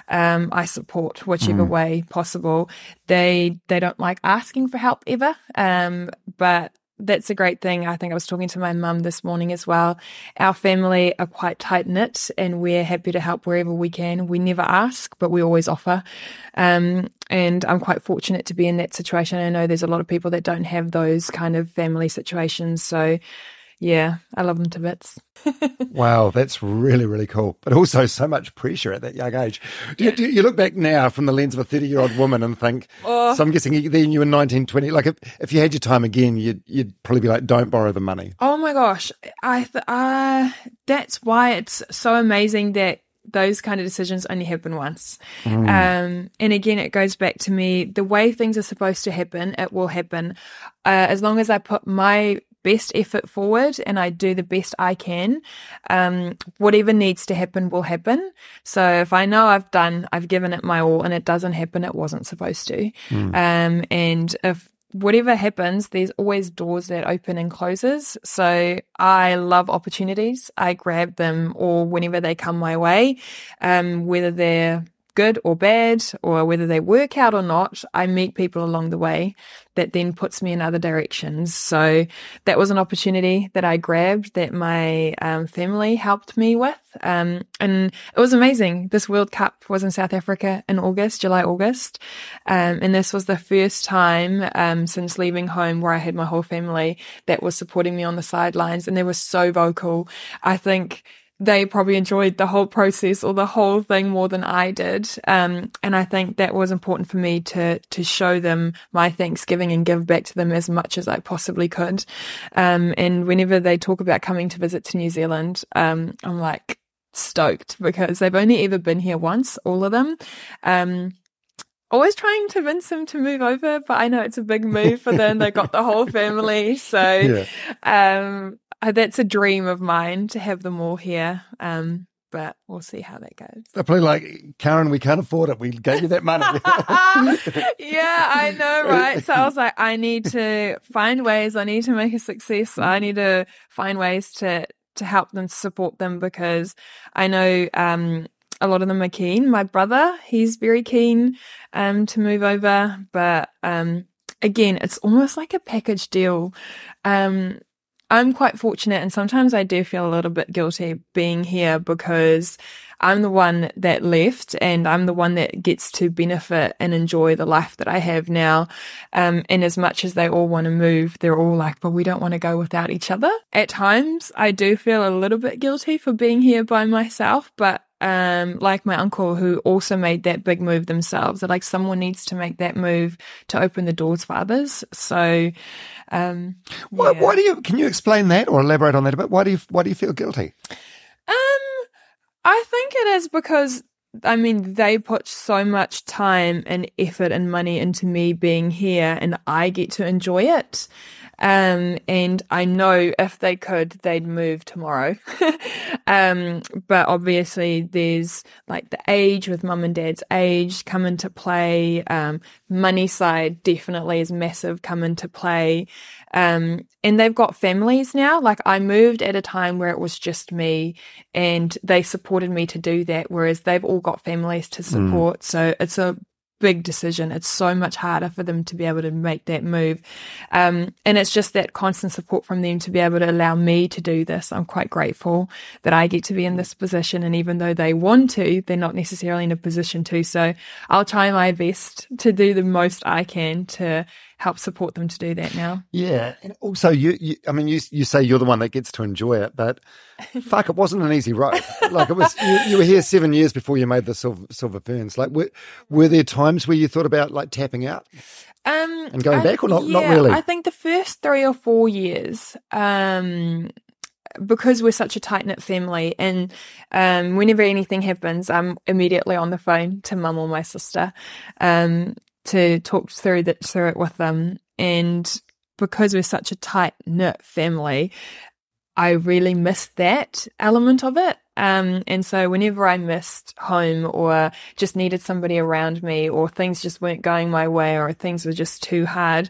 Speaker 2: um, I support whichever mm. way possible. They, they don't like asking for help ever. Um, but that's a great thing. I think I was talking to my mum this morning as well. Our family are quite tight knit and we're happy to help wherever we can. We never ask, but we always offer. Um, and I'm quite fortunate to be in that situation. I know there's a lot of people that don't have those kind of family situations. So yeah, I love them to bits.
Speaker 1: wow, that's really, really cool. But also so much pressure at that young age. Do you, do you look back now from the lens of a 30 year old woman and think, oh. so I'm guessing then you were 19, 20, like if, if you had your time again, you'd, you'd probably be like, don't borrow the money.
Speaker 2: Oh my gosh. I, th- uh, that's why it's so amazing that those kind of decisions only happen once. Mm. Um, and again, it goes back to me the way things are supposed to happen, it will happen. Uh, as long as I put my best effort forward and I do the best I can, um, whatever needs to happen will happen. So if I know I've done, I've given it my all and it doesn't happen, it wasn't supposed to. Mm. Um, and if whatever happens, there's always doors that open and closes. So I love opportunities. I grab them or whenever they come my way, um, whether they're good or bad, or whether they work out or not, I meet people along the way that then puts me in other directions. So that was an opportunity that I grabbed that my um, family helped me with. Um, and it was amazing. This World Cup was in South Africa in August, July, August. Um, and this was the first time um, since leaving home where I had my whole family that was supporting me on the sidelines and they were so vocal. I think they probably enjoyed the whole process or the whole thing more than I did. Um, and I think that was important for me to, to show them my Thanksgiving and give back to them as much as I possibly could. Um, and whenever they talk about coming to visit to New Zealand, um, I'm like stoked because they've only ever been here once, all of them. Um, always trying to convince them to move over, but I know it's a big move for them. they got the whole family. So, yeah. um, uh, that's a dream of mine to have them all here. Um, but we'll see how that goes.
Speaker 1: They're probably like, Karin, we can't afford it. We gave you that money.
Speaker 2: yeah, I know, right? So I was like, I need to find ways. I need to make a success. I need to find ways to to help them, support them, because I know um, a lot of them are keen. My brother, he's very keen um, to move over, but um, again, it's almost like a package deal. Um, I'm quite fortunate and sometimes I do feel a little bit guilty being here because I'm the one that left and I'm the one that gets to benefit and enjoy the life that I have now. Um, and as much as they all want to move, they're all like, but we don't want to go without each other. At times I do feel a little bit guilty for being here by myself, but um, like my uncle who also made that big move themselves. That like someone needs to make that move to open the doors for others. So, um,
Speaker 1: why, yeah. why do you? Can you explain that or elaborate on that a bit? Why do you? Why do you feel guilty?
Speaker 2: Um, I think it is because I mean, they put so much time and effort and money into me being here, and I get to enjoy it. Um, and I know if they could, they'd move tomorrow. um, but obviously there's like the age with mum and dad's age come into play. Um, money side definitely is massive come into play. Um, and they've got families now. Like I moved at a time where it was just me and they supported me to do that. Whereas they've all got families to hmm. support. Mm. So it's a big decision. It's so much harder for them to be able to make that move. Um, and it's just that constant support from them to be able to allow me to do this. I'm quite grateful that I get to be in this position. And even though they want to, they're not necessarily in a position to. So I'll try my best to do the most I can to help support them to do that now.
Speaker 1: Yeah, and also you, you I mean, you you say you're the one that gets to enjoy it, but fuck, it wasn't an easy road. Like it was, you, you were here seven years before you made the silver, silver ferns. Like, were, were there times where you thought about like tapping out?
Speaker 2: Um,
Speaker 1: And going
Speaker 2: I-
Speaker 1: back or not- not really?
Speaker 2: I think the first three or four years, um, because we're such a tight knit family, and um, whenever anything happens, I'm immediately on the phone to mum or my sister, um, to talk through that through it with them. And because we're such a tight knit family, I really missed that element of it. Um, and so whenever I missed home or just needed somebody around me or things just weren't going my way or things were just too hard,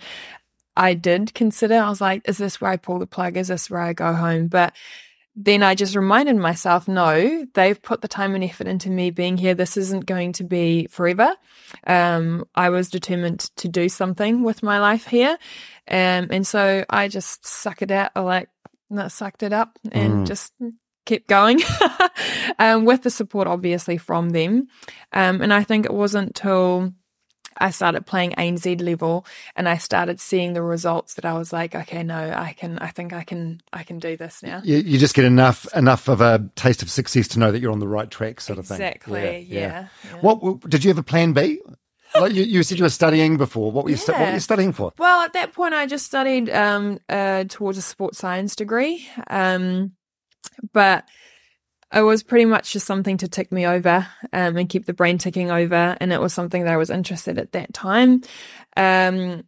Speaker 2: I did consider, I was like, is this where I pull the plug? Is this where I go home? But then I just reminded myself, no, they've put the time and effort into me being here. This isn't going to be forever. Um, I was determined to do something with my life here. Um, and so I just suck it out, or like, no, sucked it up and just kept going um, with the support, obviously, from them. Um, and I think it wasn't till I started playing ANZ level and I started seeing the results that I was like, okay, no, I can, I think I can, I can do this now.
Speaker 1: You, you just get enough enough of a taste of success to know that you're on the right track, sort of thing.
Speaker 2: Exactly, yeah, yeah.
Speaker 1: What did you have a plan B? Like you, you said you were studying before. What were you stu- what were you studying for?
Speaker 2: Well, at that point, I just studied um, uh, towards a sports science degree. Um, but it was pretty much just something to tick me over um, and keep the brain ticking over. And it was something that I was interested at that time. Um,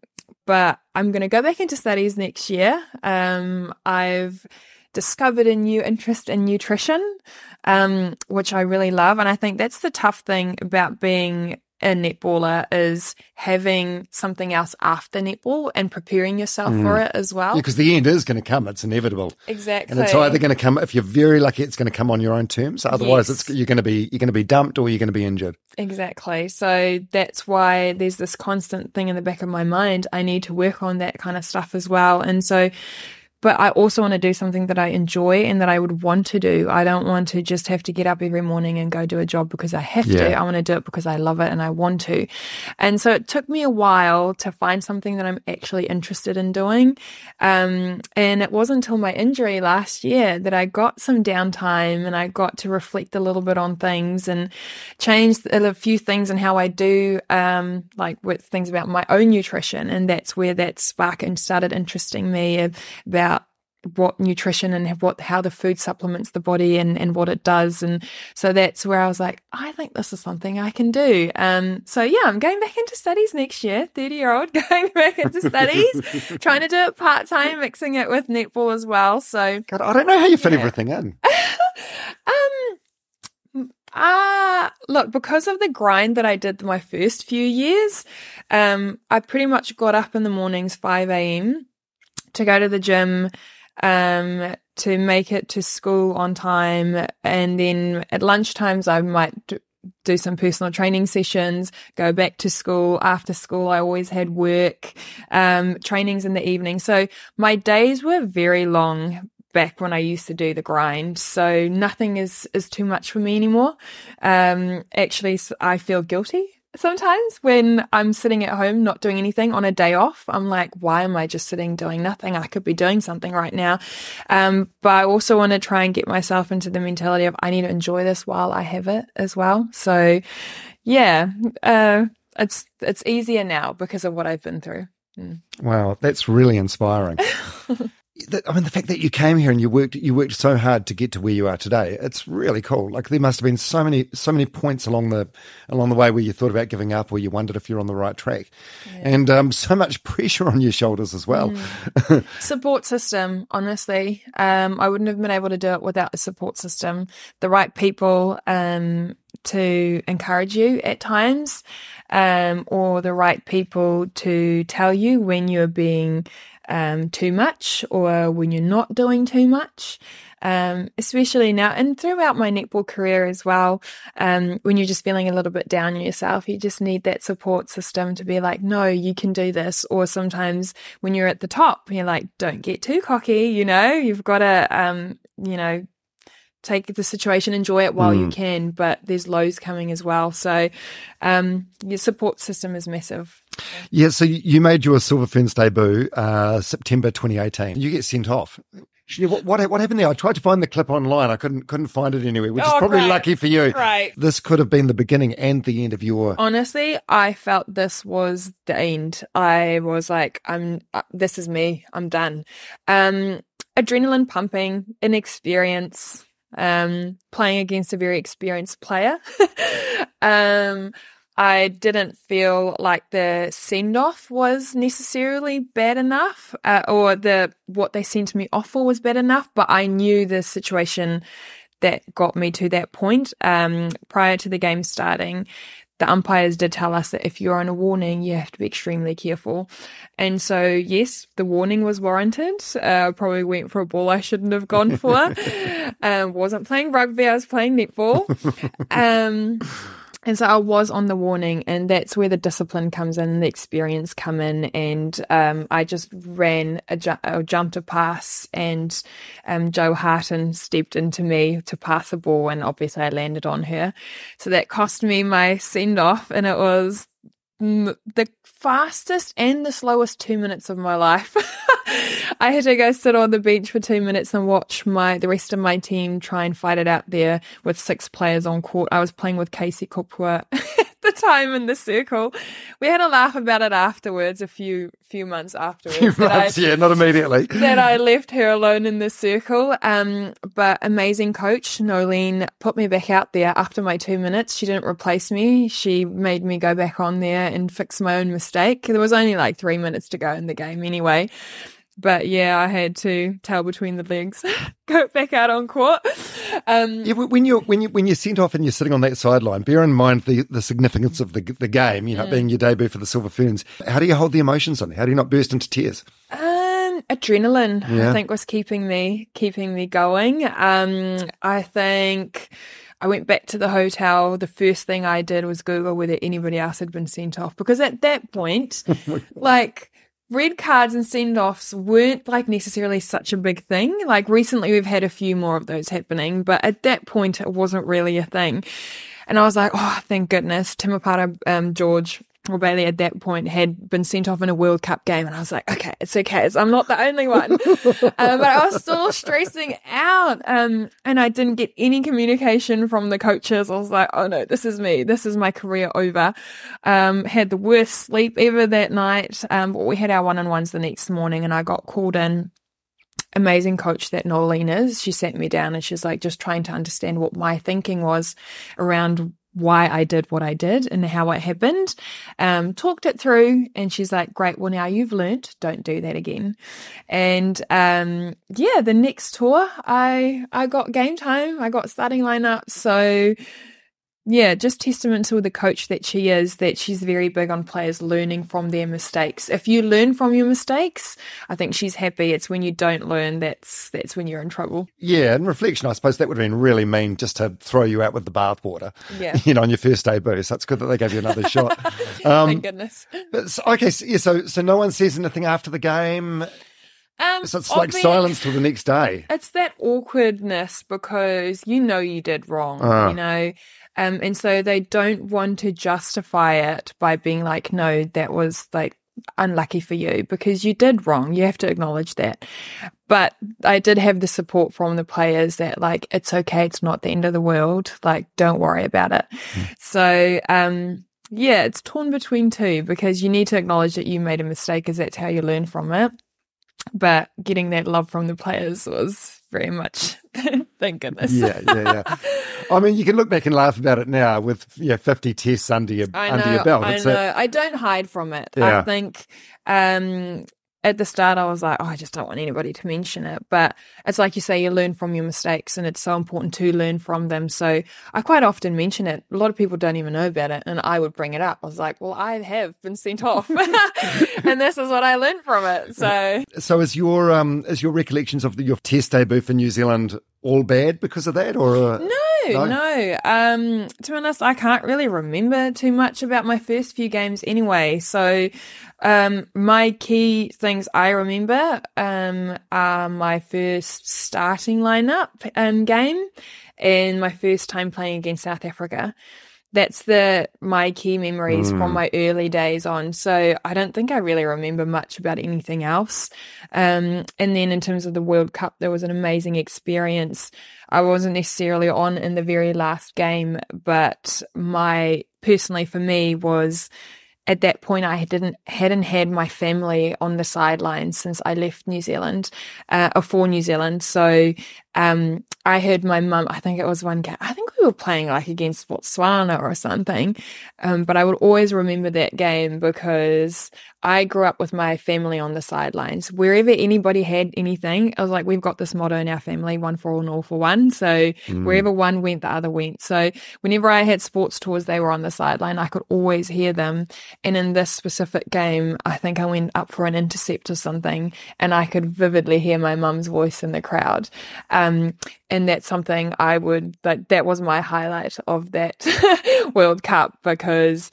Speaker 2: but I'm going to go back into studies next year. Um, I've discovered a new interest in nutrition, um, which I really love. And I think that's the tough thing about being a netballer is having something else after netball and preparing yourself for mm. it as well.
Speaker 1: Because the end is going to come. It's inevitable.
Speaker 2: Exactly.
Speaker 1: And it's either going to come if you're very lucky. It's going to come on your own terms. Otherwise,
Speaker 2: Yes.
Speaker 1: it's you're going to be you're going to be dumped or you're going to be injured.
Speaker 2: Exactly. So that's why there's this constant thing in the back of my mind. I need to work on that kind of stuff as well. And so, but I also want to do something that I enjoy and that I would want to do. I don't want to just have to get up every morning and go do a job because I have
Speaker 1: Yeah.
Speaker 2: to. I want to do it because I love it and I want to. And so it took me a while to find something that I'm actually interested in doing. Um, and it wasn't until my injury last year that I got some downtime and I got to reflect a little bit on things and change a few things in how I do, um, like with things about my own nutrition. And that's where that spark and started interesting me about what nutrition and what how the food supplements the body and and what it does and so that's where I was like I think this is something I can do um so yeah I'm going back into studies next year 30 year old going back into studies trying to do it part time mixing it with netball as well so
Speaker 1: God, I don't know how you fit
Speaker 2: Yeah.
Speaker 1: everything in.
Speaker 2: um ah look because of the grind that I did my first few years um I pretty much got up in the mornings 5 a.m to go to the gym um to make it to school on time. And then at lunchtimes I might do some personal training sessions go back to school. After school I always had work um trainings in the evening. So my days were very long back when I used to do the grind. So nothing is is too much for me anymore. Um actually I feel guilty sometimes when I'm sitting at home not doing anything on a day off. I'm like, why am I just sitting doing nothing? I could be doing something right now. Um, but I also want to try and get myself into the mentality of I need to enjoy this while I have it as well. So yeah, uh, it's it's easier now because of what I've been through.
Speaker 1: Wow, that's really inspiring. I mean, the fact that you came here and you worked you worked so hard to get to where you are today, it's really cool. Like there must have been so many so many points along the along the way where you thought about giving up, or you wondered if you're on the right track, and um, so much pressure on your shoulders as well.
Speaker 2: support system honestly. Um i wouldn't have been able to do it without the support system. The right people um to encourage you at times um or the right people to tell you when you're being um too much or when you're not doing too much um, especially now and throughout my netball career as well. Um, when you're just feeling a little bit down on yourself, you just need that support system to be like, no, you can do this. Or sometimes when you're at the top, you're like, don't get too cocky, you know, you've got to, um, you know, take the situation, enjoy it while you can, but there's lows coming as well. So, um, your support system is massive.
Speaker 1: Yeah, so you made your Silver Ferns debut uh, September 2018. You get sent off. What, what what happened there? I tried to find the clip online. I couldn't couldn't find it anywhere, which is
Speaker 2: Oh,
Speaker 1: probably
Speaker 2: great.
Speaker 1: lucky for you.
Speaker 2: Great.
Speaker 1: This could have been the beginning and the end of your.
Speaker 2: Honestly, I felt this was the end. I was like, I'm, uh, this is me. I'm done. Um, adrenaline pumping, inexperience, um, playing against a very experienced player. um, I didn't feel like the send off was necessarily bad enough, uh, or the what they sent me off for was bad enough. But I knew the situation that got me to that point. Um, prior to the game starting, the umpires did tell us that if you're on a warning, you have to be extremely careful. And so, yes, the warning was warranted. Uh, probably went for a ball I shouldn't have gone for. um, wasn't playing rugby, I was playing netball. Um, and so I was on the warning, and that's where the discipline comes in, the experience come in, and um, I just ran a, ju- a pass, and um, Jo Harten stepped into me to pass the ball, and obviously I landed on her, so that cost me my send off, and it was the fastest and the slowest two minutes of my life. I had to go sit on the bench for two minutes and watch my the rest of my team try and fight it out there with six players on court. I was playing with Casey Kopua at the time in the circle. We had a laugh about it afterwards, a few few months afterwards. that I-
Speaker 1: yeah, not immediately.
Speaker 2: that I left her alone in the circle. Um, but amazing coach Noeline put me back out there after my two minutes. She didn't replace me. She made me go back on there and fix my own mistake. There was only like three minutes to go in the game anyway. But yeah, I had to tail between the legs, go back out on court. Um,
Speaker 1: Yeah, when you're when you when you're sent off and you're sitting on that sideline, bear in mind the, the significance of the the game. You know, being your debut for the Silver Ferns. How do you hold the emotions on? How do you not burst into tears?
Speaker 2: Um, adrenaline,
Speaker 1: Yeah.
Speaker 2: I think, was keeping me keeping me going. Um, I think I went back to the hotel. The first thing I did was Google whether anybody else had been sent off because at that point, like red cards and send offs weren't like necessarily such a big thing. Like recently, we've had a few more of those happening, but at that point, it wasn't really a thing. And I was like, oh, thank goodness. Temepara um, George or Bailey at that point had been sent off in a World Cup game. And I was like, okay, it's okay. It's, I'm not the only one. um, but I was still stressing out. Um, and I didn't get any communication from the coaches. I was like, oh no, this is me. This is my career over. Um, had the worst sleep ever that night. Um, but we had our one on ones the next morning and I got called in amazing coach that Noeline is. She sat me down and she's like just trying to understand what my thinking was around why I did what I did and how it happened. Um, talked it through and she's like, great. Well, now you've learnt, don't do that again. And, um, yeah, the next tour, I, I got game time. I got starting lineup. So, yeah, just testament to the coach that she is, that she's very big on players learning from their mistakes. If you learn from your mistakes, I think she's happy. It's when you don't learn that's that's when you're in trouble.
Speaker 1: Yeah, in reflection, I suppose that would have been really mean just to throw you out with the bathwater.
Speaker 2: Yeah.
Speaker 1: you know, on your first debut. So it's good that they gave you another shot. Um,
Speaker 2: Thank goodness.
Speaker 1: but okay, so, yeah, so so no one says anything after the game.
Speaker 2: Um,
Speaker 1: So it's like silence till the next day.
Speaker 2: It's that awkwardness because you know you did wrong,
Speaker 1: Ah.
Speaker 2: you know. Um, and so they don't want to justify it by being like, no, that was like unlucky for you because you did wrong. You have to acknowledge that. But I did have the support from the players that like, it's okay. It's not the end of the world. Like, don't worry about it. So, um, yeah, it's torn between two because you need to acknowledge that you made a mistake because that's how you learn from it. But getting that love from the players was very much, thank goodness.
Speaker 1: Yeah, yeah, yeah. I mean, you can look back and laugh about it now with yeah, fifty tests under your
Speaker 2: I
Speaker 1: under your belt.
Speaker 2: I
Speaker 1: It's
Speaker 2: know. I don't hide from it.
Speaker 1: Yeah.
Speaker 2: I think um, at the start I was like, oh, I just don't want anybody to mention it. But it's like you say, you learn from your mistakes, and it's so important to learn from them. So I quite often mention it. A lot of people don't even know about it, and I would bring it up. I was like, well, I have been sent off, and this is what I learned from it. So
Speaker 1: so is your um is your recollections of the, your test debut for New Zealand all bad because of that, or uh,
Speaker 2: No, no. Um, to be honest, I can't really remember too much about my first few games anyway. So, um, my key things I remember, um, are my first starting lineup um, game and my first time playing against South Africa. That's the my key memories from my early days on. So I don't think I really remember much about anything else. Um, and then in terms of the World Cup, there was an amazing experience. I wasn't necessarily on in the very last game, but my personally for me was at that point I didn't hadn't had my family on the sidelines since I left New Zealand, uh, or for New Zealand. So um, I heard my mum. I think it was one game. I think we were playing like against Botswana or something. Um, but I would always remember that game because I grew up with my family on the sidelines. Wherever anybody had anything, I was like, we've got this motto in our family: one for all and all for one. So wherever one went, the other went. So whenever I had sports tours, they were on the sideline. I could always hear them. And in this specific game, I think I went up for an intercept or something, and I could vividly hear my mum's voice in the crowd. Um, and that's something I would, that that was my highlight of that World Cup because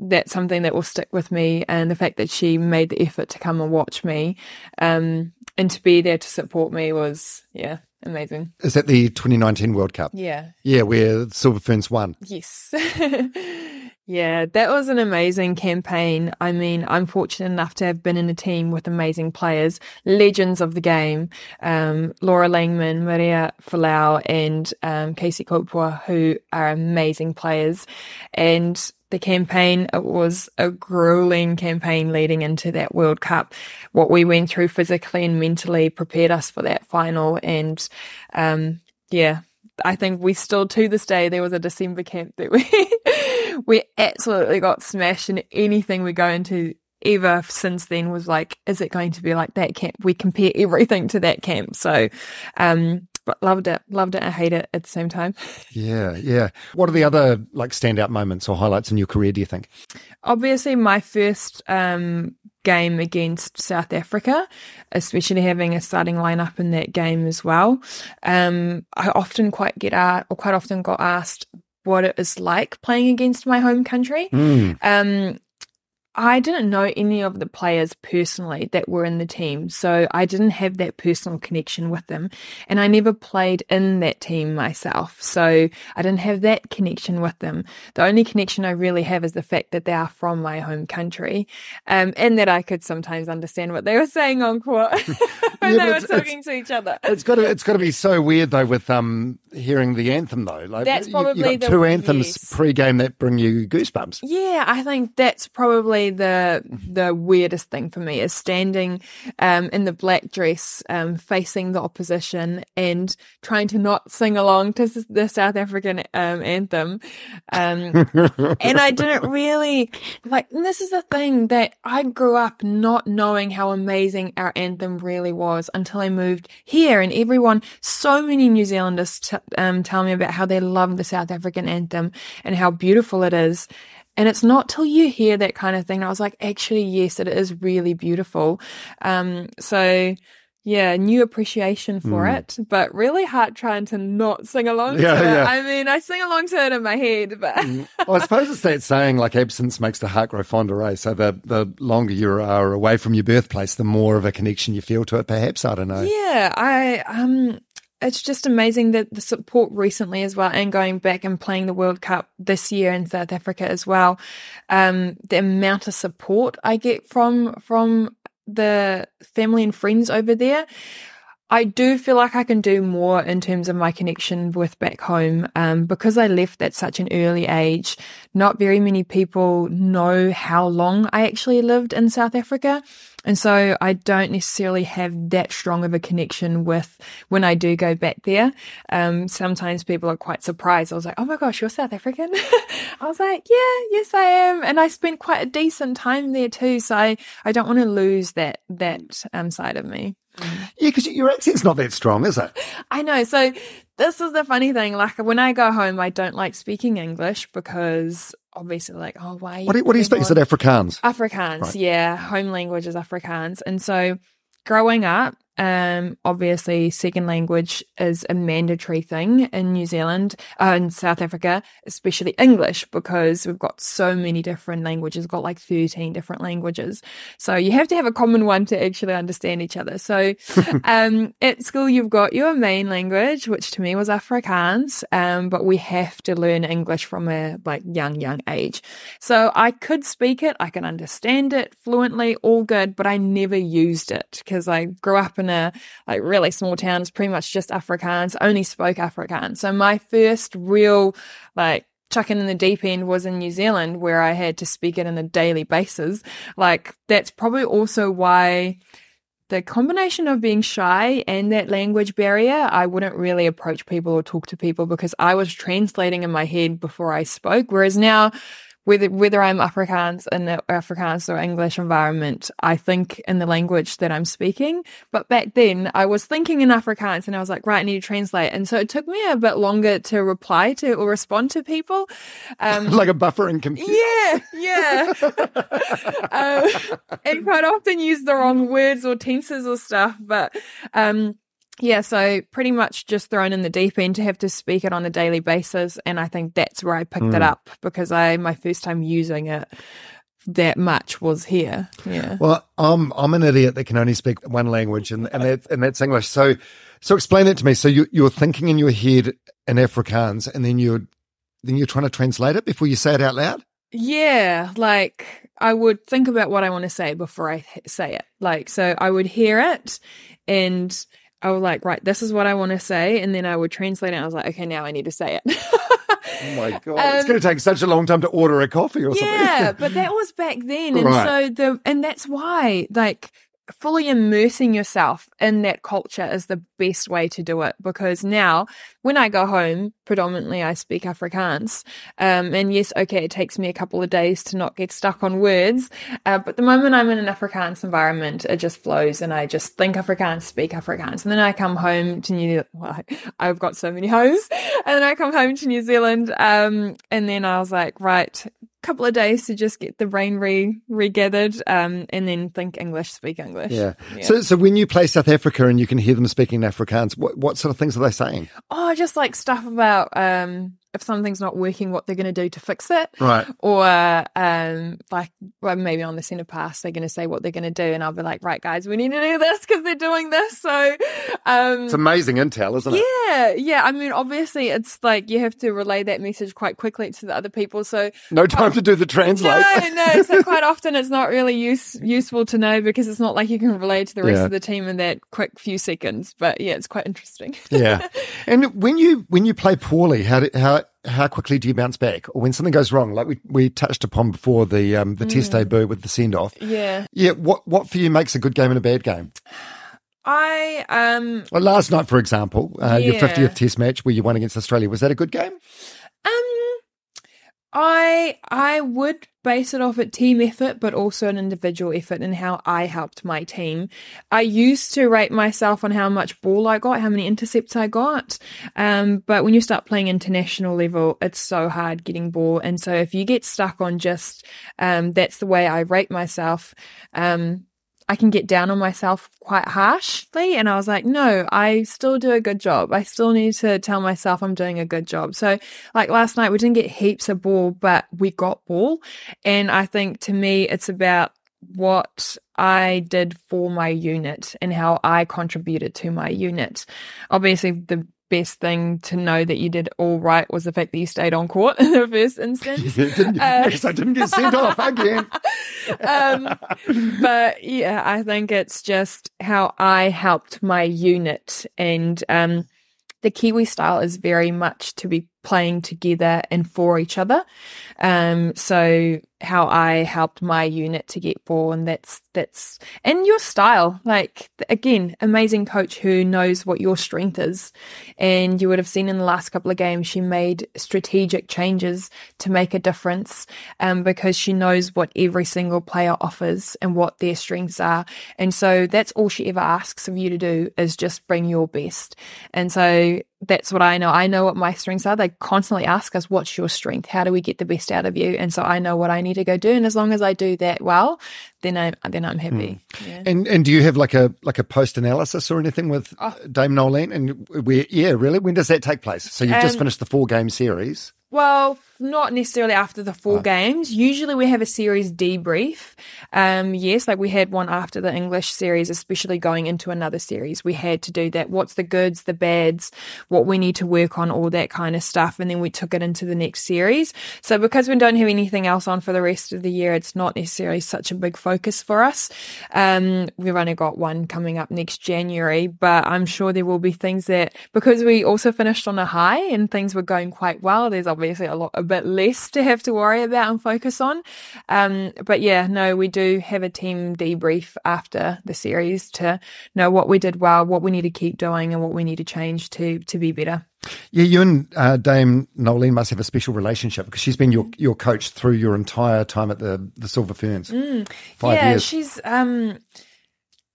Speaker 2: that's something that will stick with me. And the fact that she made the effort to come and watch me, um, and to be there to support me was, yeah, amazing.
Speaker 1: is that the 2019 World Cup?
Speaker 2: Yeah.
Speaker 1: Yeah, where Silver Ferns won.
Speaker 2: Yes. yeah, that was an amazing campaign. I mean, I'm fortunate enough to have been in a team with amazing players, legends of the game, um, Laura Langman, Maria Folau, and um, Casey Kopua, who are amazing players. And the campaign, it was a grueling campaign leading into that World Cup. What we went through physically and mentally prepared us for that final. And, um, yeah, I think we still to this day there was a December camp that we we absolutely got smashed and anything we go into ever since then was like, is it going to be like that camp? We compare everything to that camp. So um but loved it. Loved it and hate it at the same time.
Speaker 1: Yeah, yeah. What are the other like standout moments or highlights in your career? Do you think?
Speaker 2: Obviously my first um game against South Africa, especially having a starting lineup in that game as well. Um, I often quite get asked, or quite often got asked what it is like playing against my home country. Um, I didn't know any of the players personally that were in the team, so I didn't have that personal connection with them. And I never played in that team myself, so I didn't have that connection with them. The only connection I really have is the fact that they are from my home country, um, and that I could sometimes understand what they were saying on court when
Speaker 1: Yeah,
Speaker 2: they were talking to each other.
Speaker 1: It's got to it's got to be so weird though with um hearing the anthem though. Like
Speaker 2: That's
Speaker 1: you- you
Speaker 2: probably
Speaker 1: got
Speaker 2: the-
Speaker 1: two anthems
Speaker 2: yes.
Speaker 1: pre-game that bring you goosebumps.
Speaker 2: Yeah, I think that's probably the the weirdest thing for me is standing um, in the black dress, um, facing the opposition, and trying to not sing along to the South African um, anthem. Um, and I didn't really like. This is the thing that I grew up not knowing how amazing our anthem really was until I moved here, and everyone, so many New Zealanders t- um, tell me about how they love the South African anthem and how beautiful it is. And it's not till you hear that kind of thing. I was like, actually, yes, it is really beautiful. Um, so yeah, new appreciation for it, but really hard trying to not sing along
Speaker 1: Yeah,
Speaker 2: to it.
Speaker 1: yeah.
Speaker 2: I mean, I sing along to it in my head, but
Speaker 1: well, I suppose it's that saying like absence makes the heart grow fonder, eh? So the the longer you are away from your birthplace, the more of a connection you feel to it. Perhaps I don't know.
Speaker 2: Yeah, I um it's just amazing that the support recently as well and going back and playing the World Cup this year in South Africa as well. Um the amount of support I get from from the family and friends over there. I do feel like I can do more in terms of my connection with back home um, because I left at such an early age. Not very many people know how long I actually lived in South Africa. And so I don't necessarily have that strong of a connection with when I do go back there. Um, sometimes people are quite surprised. I was like, oh my gosh, you're South African? I was like, yeah, yes, I am. And I spent quite a decent time there too. So I, I don't want to lose that, that um, side of me.
Speaker 1: Yeah, because your accent's not that strong, is it?
Speaker 2: I know. So this is the funny thing. Like when I go home, I don't like speaking English because obviously, like, oh, why?
Speaker 1: What do you, what do you speak? Is it Afrikaans?
Speaker 2: Afrikaans, yeah. Home language is Afrikaans. And so growing up, um, obviously, second language is a mandatory thing in New Zealand, uh, in South Africa, especially English, because we've got so many different languages. We've got like 13 different languages. So you have to have a common one to actually understand each other. So um, at school, you've got your main language, which to me was Afrikaans, um, but we have to learn English from a like young, young age. So I could speak it, I can understand it fluently, all good, but I never used it because I grew up in a like really small town. It's pretty much just Afrikaans, only spoke Afrikaans. So my first real like chucking in the deep end was in New Zealand where I had to speak it on a daily basis. Like that's probably also why the combination of being shy and that language barrier, I wouldn't really approach people or talk to people because I was translating in my head before I spoke. Whereas now whether whether I'm Afrikaans in the Afrikaans or English environment, I think in the language that I'm speaking. But back then, I was thinking in Afrikaans, and I was like, right, I need to translate. And so it took me a bit longer to reply to or respond to people,
Speaker 1: um, like a buffering computer.
Speaker 2: Yeah, yeah. um, and quite often use the wrong words or tenses or stuff, but. Um, yeah, so pretty much just thrown in the deep end to have to speak it on a daily basis. And I think that's where I picked mm. it hmm. up because I, my first time using it that much was here. Yeah.
Speaker 1: Well, I'm, I'm an idiot that can only speak one language and, and that, and that's English. So, so explain it to me. So you, you're thinking in your head in Afrikaans and then you're, then you're trying to translate it before you say it out loud?
Speaker 2: Yeah. Like I would think about what I want to say before I say it. Like, so I would hear it and I was like, right, this is what I want to say. And then I would translate it. I was like, okay, now I need to say it.
Speaker 1: oh my God. Um, it's going to take such a long time to order a coffee or
Speaker 2: something. Yeah, but that was back then. And right. so the, and that's why, like, fully immersing yourself in that culture is the best way to do it because now when I go home, predominantly I speak Afrikaans. Um, and yes, okay, it takes me a couple of days to not get stuck on words. Uh, but the moment I'm in an Afrikaans environment, it just flows and I just think Afrikaans, speak Afrikaans. And then I come home to New well, I've got so many homes. And then I come home to New Zealand. Um, and then I was like, right, couple of days to just get the brain re regathered um, and then think English, speak English.
Speaker 1: Yeah. yeah. So, so when you play South Africa and you can hear them speaking Afrikaans, what, what sort of things are they saying?
Speaker 2: Oh, just like stuff about um, if something's not working, what they're going to do to fix it.
Speaker 1: Right.
Speaker 2: Or um, like well, maybe on the centre pass, they're going to say what they're going to do, and I'll be like, right, guys, we need to do this because they're doing this. So um,
Speaker 1: it's amazing intel, isn't
Speaker 2: it? Yeah, yeah. I mean, obviously, it's like you have to relay that message quite quickly to the other people. So
Speaker 1: no time to do the translate.
Speaker 2: No, no. So quite often, it's not really use, useful to know because it's not like you can relay to the rest yeah. of the team in that quick few seconds. But yeah, it's quite interesting.
Speaker 1: yeah. And when you when you play poorly, how do, how how quickly do you bounce back? Or when something goes wrong, like we, we touched upon before the um, the mm. test debut with the send off.
Speaker 2: Yeah.
Speaker 1: Yeah. What what for you makes a good game and a bad game?
Speaker 2: I um.
Speaker 1: Well, last night, for example, uh, yeah. your fiftieth test match where you won against Australia was that a good game?
Speaker 2: Um, I I would base it off at team effort, but also an individual effort and how I helped my team. I used to rate myself on how much ball I got, how many intercepts I got. Um, but when you start playing international level, it's so hard getting ball. And so if you get stuck on just, um, that's the way I rate myself. Um, I can get down on myself quite harshly. And I was like, no, I still do a good job. I still need to tell myself I'm doing a good job. So, like last night, we didn't get heaps of ball, but we got ball. And I think to me, it's about what I did for my unit and how I contributed to my unit. Obviously, the best thing to know that you did all right was the fact that you stayed on court in the first instance.
Speaker 1: uh, yes, I didn't get sent off again. um,
Speaker 2: but yeah, I think it's just how I helped my unit and um, the Kiwi style is very much to be playing together and for each other. Um, so how I helped my unit to get born, that's, that's, and your style, like again, amazing coach who knows what your strength is. And you would have seen in the last couple of games, she made strategic changes to make a difference, um, because she knows what every single player offers and what their strengths are. And so that's all she ever asks of you to do is just bring your best. And so that's what I know. I know what my strengths are. They constantly ask us, "What's your strength? How do we get the best out of you?" And so I know what I need to go do. And as long as I do that well, then I'm then I'm happy. Yeah.
Speaker 1: And and do you have like a like a post analysis or anything with
Speaker 2: Oh.
Speaker 1: Dame Noeline? And we yeah, really? When does that take place? So you've just
Speaker 2: Um,
Speaker 1: finished the four game series.
Speaker 2: Well, not necessarily after the four games. Usually we have a series debrief. Um, yes, like we had one after the English series, especially going into another series. We had to do that. What's the goods, the bads, what we need to work on, all that kind of stuff. And then we took it into the next series. So because we don't have anything else on for the rest of the year, it's not necessarily such a big focus for us. Um, we've only got one coming up next January, but I'm sure there will be things that, because we also finished on a high and things were going quite well, there's obviously a lot, a bit less to have to worry about and focus on. Um, but yeah, no, we do have a team debrief after the series to know what we did well, what we need to keep doing and what we need to change to, to be better.
Speaker 1: Yeah, you and uh, Dame Noeline must have a special relationship because she's been your your coach through your entire time at the the Silver Ferns. Five
Speaker 2: Mm. yeah,
Speaker 1: years.
Speaker 2: she's um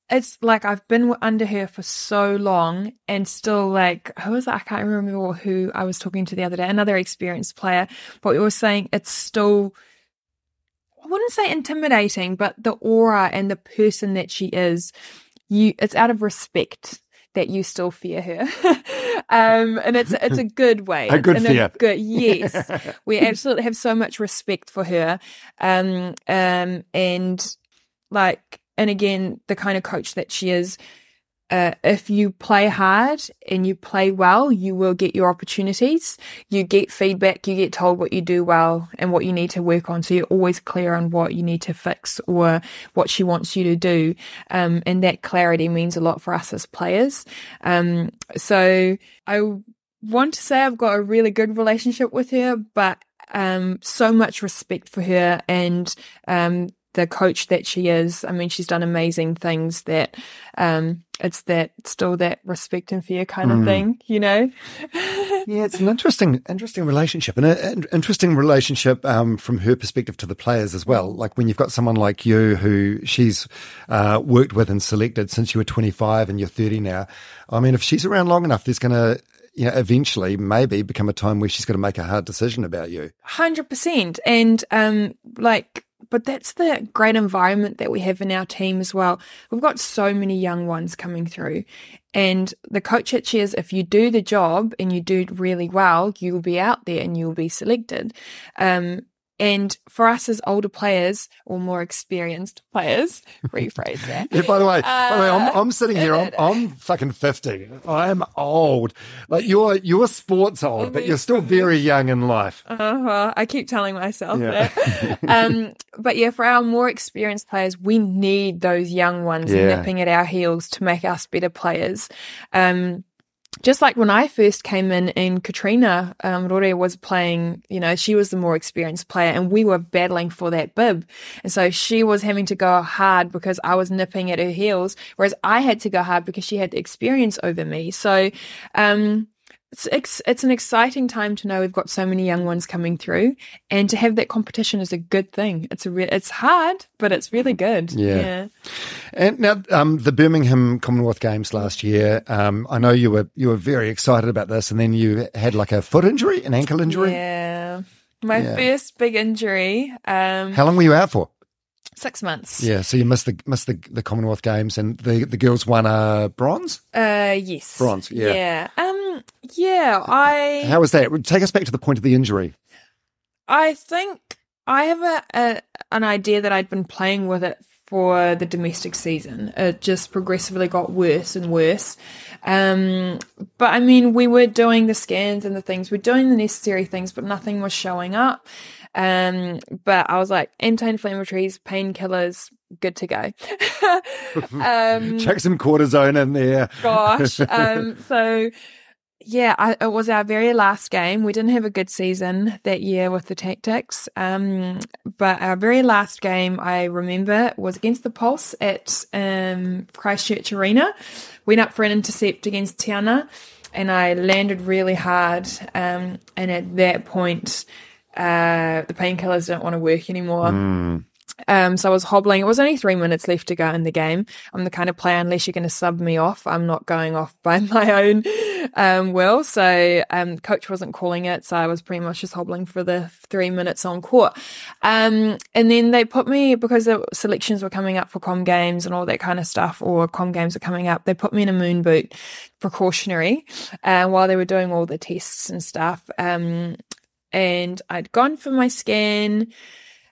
Speaker 2: it's like I've been under her for so long and still like who was it? I can't remember who I was talking to the other day, another experienced player, but we were saying it's still I wouldn't say intimidating, but the aura and the person that she is, you it's out of respect that you still fear her. um and it's it's a good way.
Speaker 1: A good fear.
Speaker 2: good yes. we absolutely have so much respect for her. Um um and like and again the kind of coach that she is uh, if you play hard and you play well, you will get your opportunities. You get feedback, you get told what you do well and what you need to work on. So you're always clear on what you need to fix or what she wants you to do. Um, and that clarity means a lot for us as players. Um, so I want to say I've got a really good relationship with her, but um, so much respect for her and um, the coach that she is. I mean, she's done amazing things that um, it's that still that respect and fear kind of thing, you know?
Speaker 1: Yeah, it's an interesting, interesting relationship, and an interesting relationship um, from her perspective to the players as well. Like when you've got someone like you who she's uh, worked with and selected since you were 25 and you're 30 now. I mean, if she's around long enough, there's going to, you know, eventually maybe become a time where she's going to make a hard decision about you.
Speaker 2: Hundred percent, and um, like, but that's the great environment that we have in our team as well. We've got so many young ones coming through, and the coach at Cheers, if you do the job and you do really well, you will be out there and you will be selected. Um, and for us as older players or more experienced players, rephrase that.
Speaker 1: Yeah, by the way, by the way, I'm,
Speaker 2: Uh,
Speaker 1: I'm sitting here. I'm, I'm fucking fifty. I'm old. Like you're, you're sports old, but you're still very young in life.
Speaker 2: Uh-huh. I keep telling myself
Speaker 1: Yeah.
Speaker 2: that. um, but yeah, for our more experienced players, we need those young ones
Speaker 1: Yeah.
Speaker 2: nipping at our heels to make us better players. Um, just like when I first came in and Katrina um, Rore was playing, you know, she was the more experienced player and we were battling for that bib. And so she was having to go hard because I was nipping at her heels, whereas I had to go hard because she had the experience over me. So, um, it's, it's it's an exciting time to know we've got so many young ones coming through, and to have that competition is a good thing. It's a re- it's hard, but it's really good.
Speaker 1: Yeah. And now, um, the Birmingham Commonwealth Games last year. Um, I know you were you were very excited about this, and then you had like a foot injury, an ankle injury.
Speaker 2: Yeah. My
Speaker 1: Yeah.
Speaker 2: first big injury, um,
Speaker 1: How long were you out for?
Speaker 2: Six months.
Speaker 1: Yeah, so you missed the missed the, the Commonwealth Games, and the the girls won a bronze.
Speaker 2: Uh, yes.
Speaker 1: Bronze, yeah.
Speaker 2: Yeah. Um. Yeah. I.
Speaker 1: How was that? Take us back to the point of the injury.
Speaker 2: I think I have a, a an idea that I'd been playing with it for the domestic season. It just progressively got worse and worse. Um, but I mean, we were doing the scans and the things, we're doing the necessary things, but nothing was showing up. Um, but I was like, anti-inflammatories, painkillers, good to go. um,
Speaker 1: Check some cortisone in there.
Speaker 2: gosh. Um, so yeah, I, it was our very last game. We didn't have a good season that year with the tactics. Um, but our very last game, I remember, was against the Pulse at um, Christchurch Arena. Went up for an intercept against Tiana, and I landed really hard. Um, and at that point, uh, the painkillers didn't want to work anymore. Um, so I was hobbling. It was only three minutes left to go in the game. I'm the kind of player, unless you're going to sub me off, I'm not going off by my own um, will. So um, coach wasn't calling it. So I was pretty much just hobbling for the three minutes on court. Um, and then they put me, because the selections were coming up for com games and all that kind of stuff, or com games were coming up, they put me in a moon boot precautionary uh, while they were doing all the tests and stuff. Um, and I'd gone for my scan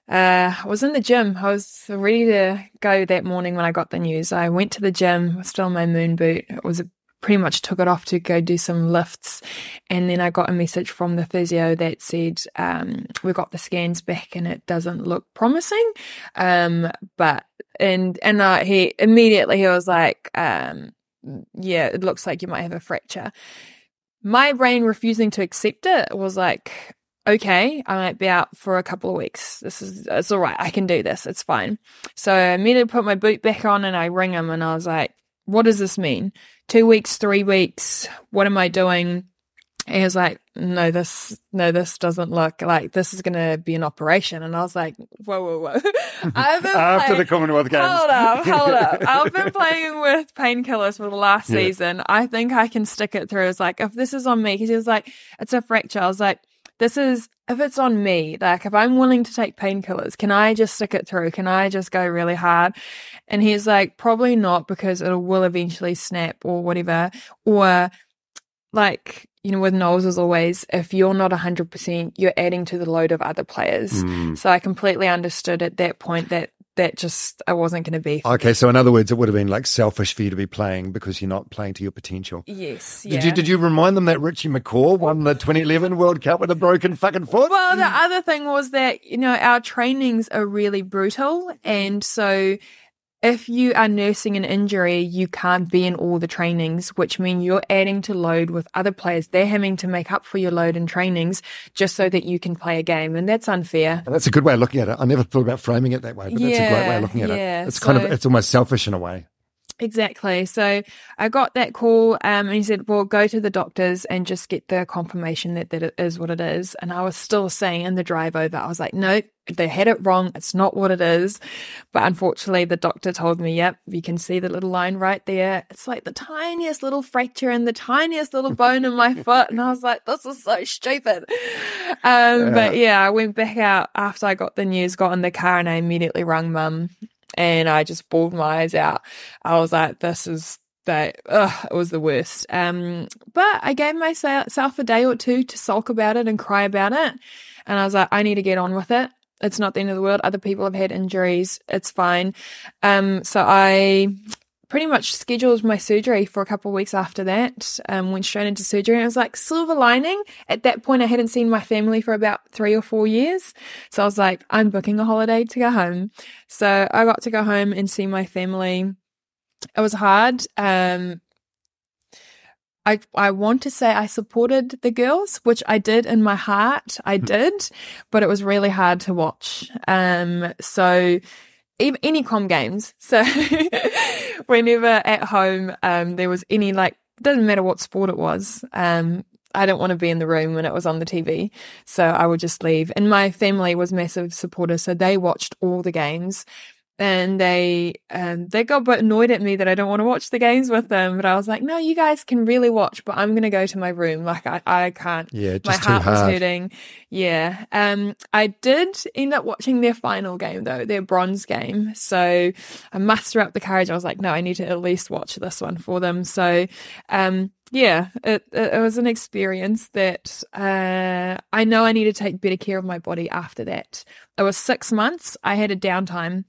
Speaker 2: uh, I was in the gym. I was ready to go that morning when I got the news. I went to the gym, still in my moon boot. It was a, pretty much took it off to go do some lifts. And then I got a message from the physio that said, um, we got the scans back and it doesn't look promising. Um, but, and, and, he immediately, he was like, um, yeah, it looks like you might have a fracture. My brain refusing to accept it was like, okay, I might be out for a couple of weeks. This is, it's all right. I can do this. It's fine. So I immediately put my boot back on and I ring him and I was like, what does this mean? Two weeks, three weeks? What am I doing? And he was like, no, this, no, this doesn't look like this is going to be an operation. And I was like, whoa, whoa, whoa.
Speaker 1: I've been After playing, the Commonwealth Games.
Speaker 2: Hold up, hold up. I've been playing with painkillers for the last yeah. season. I think I can stick it through. It's like, if this is on me, because he was like, it's a fracture. I was like, this is if it's on me, like if I'm willing to take painkillers, can I just stick it through? Can I just go really hard? And he's like, probably not because it will eventually snap or whatever. Or like, you know, with Knowles as always, if you're not 100%, you're adding to the load of other players. Mm. So I completely understood at that point that that just I wasn't going to be.
Speaker 1: Okay, so in other words, it would have been like selfish for you to be playing because you're not playing to your potential.
Speaker 2: Yes.
Speaker 1: Did you did you remind them that Richie McCaw won the 2011 World Cup with a broken fucking foot?
Speaker 2: Well, the other thing was that you know our trainings are really brutal, and so if you are nursing an injury, you can't be in all the trainings, which mean you're adding to load with other players. They're having to make up for your load in trainings just so that you can play a game. And that's unfair.
Speaker 1: And that's a good way of looking at it. I never thought about framing it that way, but yeah, that's a great way of looking at yeah. it. It's so, kind of, it's almost selfish in a way.
Speaker 2: Exactly. So I got that call, um, and he said, "Well, go to the doctors and just get the confirmation that that it is what it is." And I was still saying in the drive over, I was like, "No, they had it wrong. It's not what it is." But unfortunately, the doctor told me, "Yep, you can see the little line right there. It's like the tiniest little fracture and the tiniest little bone in my foot." And I was like, "This is so stupid." Um, yeah. But yeah, I went back out after I got the news, got in the car, and I immediately rang mum and I just bawled my eyes out. I was like, this is that it was the worst. Um, but I gave myself a day or two to sulk about it and cry about it. And I was like, I need to get on with it. It's not the end of the world. Other people have had injuries. It's fine. Um, so I pretty much scheduled my surgery for a couple of weeks after that. Um, went straight into surgery and it was like silver lining. At that point, I hadn't seen my family for about three or four years. So I was like, I'm booking a holiday to go home. So I got to go home and see my family. It was hard. Um, I, I want to say I supported the girls, which I did in my heart. I hmm. did, but it was really hard to watch. Um, so any com games. So whenever at home, um, there was any like, doesn't matter what sport it was. Um, I don't want to be in the room when it was on the TV. So I would just leave. And my family was massive supporters. So they watched all the games and they um, they got a bit annoyed at me that I don't want to watch the games with them. But I was like, no, you guys can really watch, but I'm gonna go to my room. Like I, I can't.
Speaker 1: Yeah,
Speaker 2: my heart was hurting. Yeah. Um, I did end up watching their final game though, their bronze game. So I muster up the courage. I was like, no, I need to at least watch this one for them. So, um, yeah, it, it, was an experience that uh, I know I need to take better care of my body after that. It was six months. I had a downtime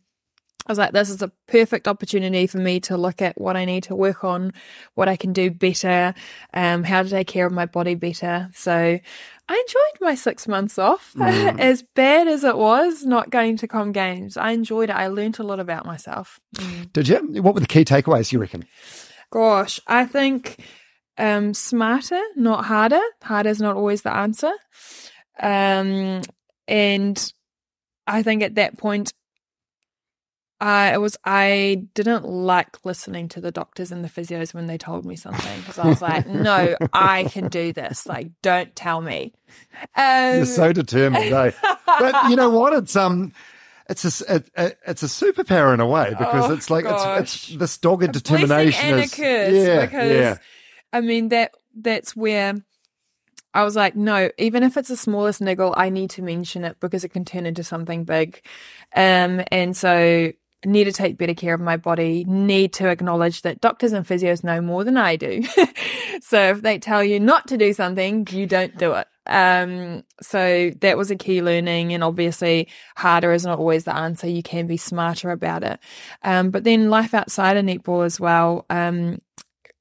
Speaker 2: I was like, this is a perfect opportunity for me to look at what I need to work on, what I can do better, um, how to take care of my body better. So I enjoyed my six months off. Mm. as bad as it was not going to Com Games, I enjoyed it. I learned a lot about myself.
Speaker 1: Mm. Did you? What were the key takeaways, you reckon?
Speaker 2: Gosh, I think um, smarter, not harder. Harder is not always the answer. Um, and I think at that point, I it was I didn't like listening to the doctors and the physios when they told me something because I was like, no, I can do this. Like, don't tell me.
Speaker 1: Um, You're so determined, eh? but you know what? It's um, it's a, it, it, it's a superpower in a way because
Speaker 2: Oh,
Speaker 1: it's like it's,
Speaker 2: gosh.
Speaker 1: it's this dogged determination.
Speaker 2: blessing and a
Speaker 1: is- yeah,
Speaker 2: because
Speaker 1: yeah.
Speaker 2: I mean that that's where I was like, no, even if it's the smallest niggle, I need to mention it because it can turn into something big. Um, and so need to take better care of my body, need to acknowledge that doctors and physios know more than I do. so if they tell you not to do something, you don't do it. Um, so that was a key learning and obviously harder is not always the answer. You can be smarter about it. Um, but then life outside of netball as well. Um,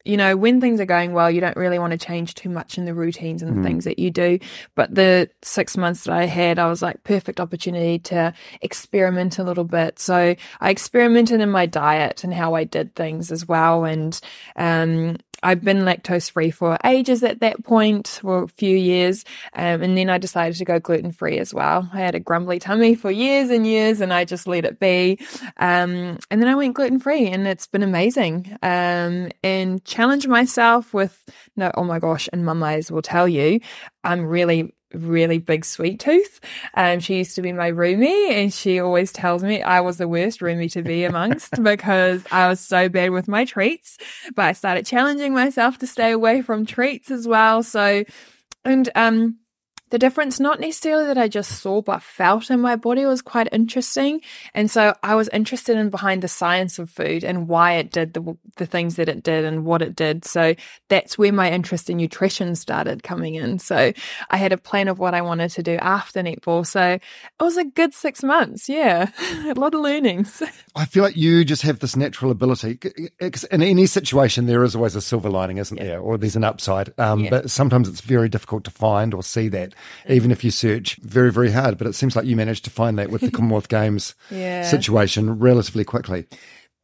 Speaker 2: you know, when things are going well, you don't really want to change too much in the routines and the things that you do. But the six months that I had, I was like perfect opportunity to experiment a little bit. So I experimented in my diet and how I did things as well. And, um, I've been lactose free for ages at that point, for a few years. Um, and then I decided to go gluten free as well. I had a grumbly tummy for years and years and I just let it be. Um, and then I went gluten free and it's been amazing. Um, and challenge myself with no, oh my gosh. And Maia will tell you, I'm really, really big sweet tooth. Um, she used to be my roomie and she always tells me I was the worst roomie to be amongst because I was so bad with my treats. But I started challenging myself to stay away from treats as well. So, and, um, the difference, not necessarily that I just saw, but felt in my body was quite interesting. And so I was interested in behind the science of food and why it did the, the things that it did and what it did. So that's where my interest in nutrition started coming in. So I had a plan of what I wanted to do after netball. So it was a good six months. Yeah. a lot of learnings.
Speaker 1: I feel like you just have this natural ability. In any situation, there is always a silver lining, isn't there? Or there's an upside. Um,
Speaker 2: Yeah.
Speaker 1: But sometimes it's very difficult to find or see that, even if you search very, very hard. But it seems like you managed to find that with the Commonwealth Games
Speaker 2: Yeah.
Speaker 1: situation relatively quickly.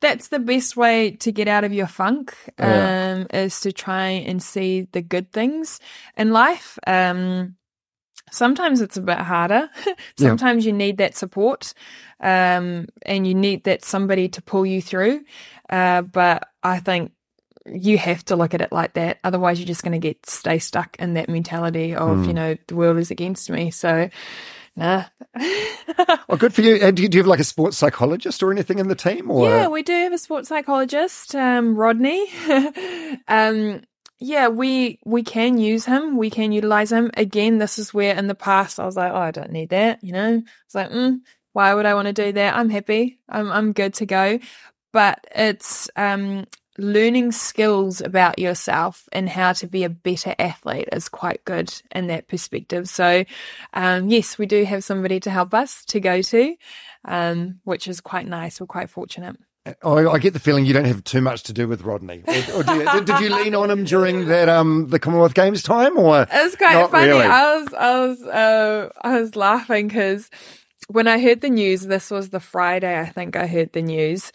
Speaker 2: that's the best way to get out of your funk um,
Speaker 1: Yeah.
Speaker 2: is to try and see the good things in life um, sometimes it's a bit harder sometimes you need that support um, and you need that somebody to pull you through uh, but i think you have to look at it like that otherwise you're just going to get stay stuck in that mentality of you know the world is against me so nah
Speaker 1: Well, good for you. And do you, do you have like a sports psychologist or anything in the team? Or
Speaker 2: Yeah, we do have a sports psychologist, um, Rodney. um, yeah, we we can use him. We can utilize him. Again, this is where in the past I was like, oh, I don't need that. You know, it's like, mm, why would I want to do that? I'm happy. I'm I'm good to go. But it's um learning skills about yourself and how to be a better athlete is quite good in that perspective. So, um, yes, we do have somebody to help us to go to, um, which is quite nice. We're quite fortunate.
Speaker 1: Oh, I get the feeling you don't have too much to do with Rodney. Or, or you, did, did you lean on him during that um the Commonwealth Games time? Or
Speaker 2: It was quite funny.
Speaker 1: really?
Speaker 2: I was, I was, uh, I was laughing because when I heard the news, this was the Friday, I think I heard the news,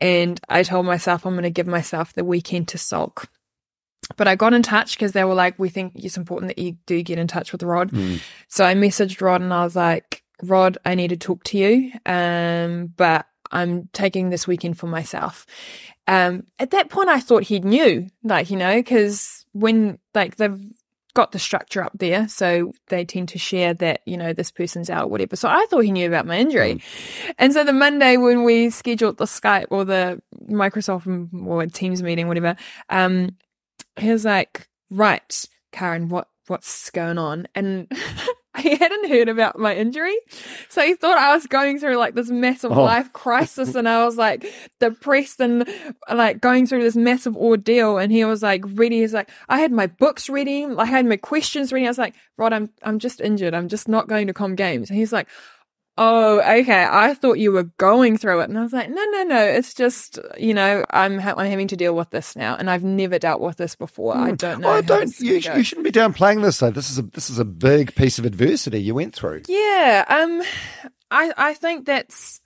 Speaker 2: and I told myself I'm going to give myself the weekend to sulk. But I got in touch because they were like, we think it's important that you do get in touch with Rod. So I messaged Rod and I was like, Rod, I need to talk to you. Um, but I'm taking this weekend for myself. Um, at that point, I thought he knew, like, you know, because when, like, they've got the structure up there, so they tend to share that, you know, this person's out, whatever. So I thought he knew about my injury. And so the Monday when we scheduled the Skype or the Microsoft or Teams meeting, whatever, um, he was like, right, Karin, what, what's going on? And he hadn't heard about my injury. So he thought I was going through like this massive
Speaker 1: Oh.
Speaker 2: life crisis and I was like depressed and like going through this massive ordeal. And he was like ready. He's like, I had my books ready. I had my questions ready. I was like, Rod, I'm, I'm just injured. I'm just not going to com games. And he's like, Oh, okay. I thought you were going through it. And I was like, no, no, no. It's just, you know, I'm, ha- I'm having to deal with this now. And I've never dealt with this before. I don't know.
Speaker 1: Oh,
Speaker 2: how
Speaker 1: don't you? You shouldn't be downplaying this though. This is a this is a big piece of adversity you went through.
Speaker 2: Yeah, um, I I think that's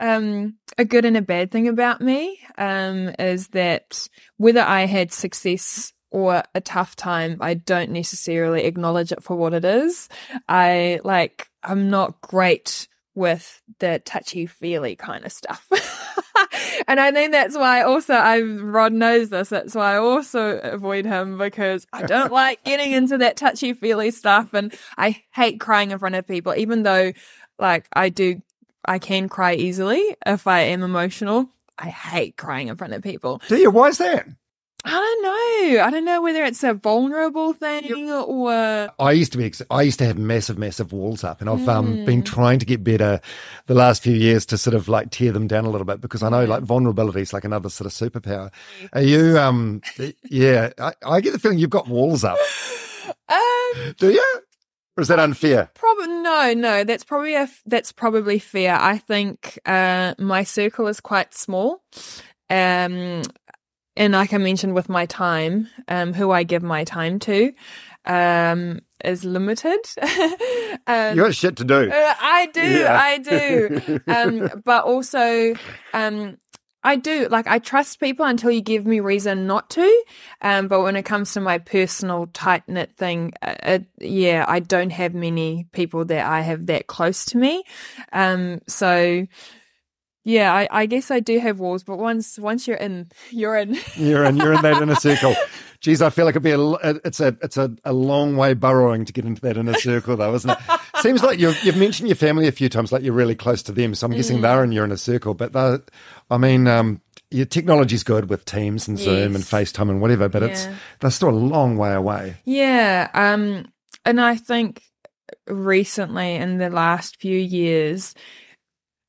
Speaker 2: um a good and a bad thing about me. Um, is that whether I had success or a tough time, I don't necessarily acknowledge it for what it is. I like I'm not great with the touchy feely kind of stuff. and I think that's why also I Rod knows this. That's why I also avoid him because I don't like getting into that touchy feely stuff and I hate crying in front of people, even though like I do I can cry easily if I am emotional. I hate crying in front of people.
Speaker 1: Do you? Why is that?
Speaker 2: I don't know. I don't know whether it's a vulnerable thing or
Speaker 1: I used to be. I used to have massive, massive walls up, and I've um, been trying to get better the last few years to sort of like tear them down a little bit because I know like vulnerability is like another sort of superpower. Are you? Um, yeah, I, I get the feeling you've got walls up.
Speaker 2: um
Speaker 1: Do you? Or is that unfair?
Speaker 2: Probably no, no. That's probably a, that's probably fair. I think uh, my circle is quite small, um, and like I mentioned with my time, um, who I give my time to, um, is limited. um,
Speaker 1: You got shit to do.
Speaker 2: uh, I do,
Speaker 1: Yeah.
Speaker 2: I do. Um, but also, um, I do like I trust people until you give me reason not to. Um, but when it comes to my personal tight knit thing, uh, it, yeah, I don't have many people that I have that close to me. Um, so yeah, I, I guess I do have walls, but once once you're in, you're in.
Speaker 1: You're in. You're in that inner circle. Geez, I feel like it'd be a. It's a. It's a, a long way burrowing to get into that inner circle, though, isn't it? Seems like you've you've mentioned your family a few times, like you're really close to them. So I'm
Speaker 2: Mm.
Speaker 1: guessing they're in your inner circle. But I mean, um, your technology's good with Teams and Zoom and FaceTime and whatever, but it's
Speaker 2: Yeah.
Speaker 1: they're still a long way away.
Speaker 2: Yeah, um, and I think recently in the last few years,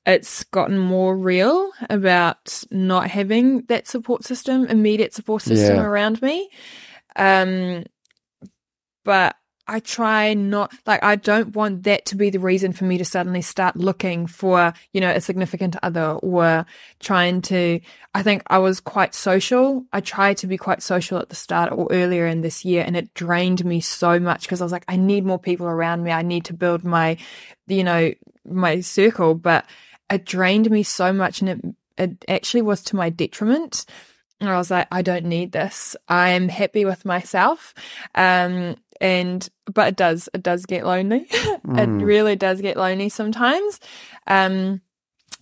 Speaker 2: it's gotten more real about not having that support system, immediate support system
Speaker 1: Yeah.
Speaker 2: around me. Um, but I try not like I don't want that to be the reason for me to suddenly start looking for, you know, a significant other or trying to I think I was quite social. I tried to be quite social at the start or earlier in this year and it drained me so much because I was like I need more people around me. I need to build my you know, my circle, but it drained me so much and it it actually was to my detriment. And I was like, I don't need this. I'm happy with myself. Um, and, but it does, it does get lonely. it really does get lonely sometimes. Um,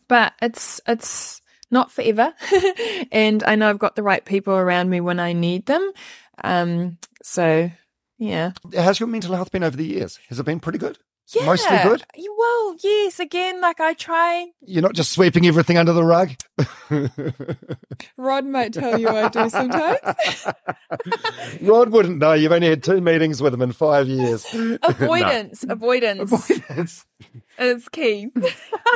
Speaker 2: but it's, it's not forever. and I know I've got the right people around me when I need them. Um, so yeah.
Speaker 1: How's your mental health been over the years? Has it been pretty good?
Speaker 2: Yeah.
Speaker 1: Mostly good.
Speaker 2: Well, yes. Again, like I try.
Speaker 1: You're not just sweeping everything under the rug.
Speaker 2: Rod might tell you I do sometimes.
Speaker 1: Rod wouldn't know. You've only had two meetings with him in five years.
Speaker 2: avoidance, avoidance
Speaker 1: Avoidance.
Speaker 2: is key.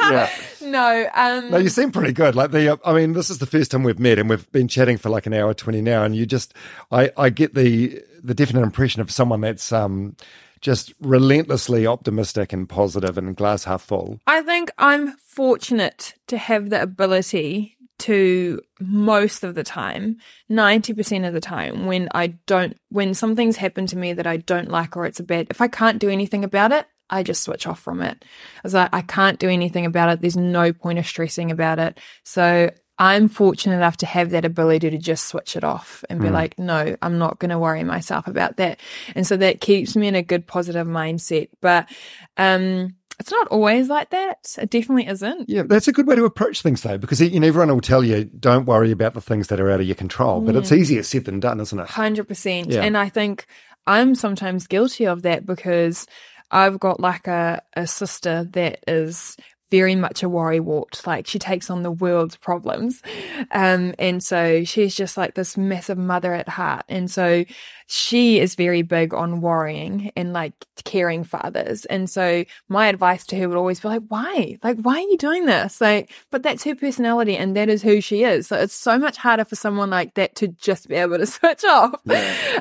Speaker 1: Yeah.
Speaker 2: no, um,
Speaker 1: No, you seem pretty good. Like the, uh, I mean, this is the first time we've met, and we've been chatting for like an hour twenty now, and you just, I, I get the the definite impression of someone that's um just relentlessly optimistic and positive and glass half full.
Speaker 2: I think I'm fortunate to have the ability to most of the time, 90% of the time, when I don't, when something's happened to me that I don't like or it's a bad, if I can't do anything about it, I just switch off from it. I was like, I can't do anything about it. There's no point of stressing about it. So I'm fortunate enough to have that ability to just switch it off and be like, no, I'm not going to worry myself about that. And so that keeps me in a good positive mindset. But, um, it's not always like that. It definitely isn't.
Speaker 1: Yeah, that's a good way to approach things, though, because you know, everyone will tell you don't worry about the things that are out of your control, but it's easier said than done, isn't it?
Speaker 2: Hundred percent.
Speaker 1: Yeah.
Speaker 2: And I think I'm sometimes guilty of that because I've got like a, a sister that is very much a worrywart. Like she takes on the world's problems. Um, and so she's just like this massive mother at heart. And so she is very big on worrying and like caring for others. And so my advice to her would always be like, why? Like, why are you doing this? Like, but that's her personality and that is who she is. So it's so much harder for someone like that to just be able to switch off.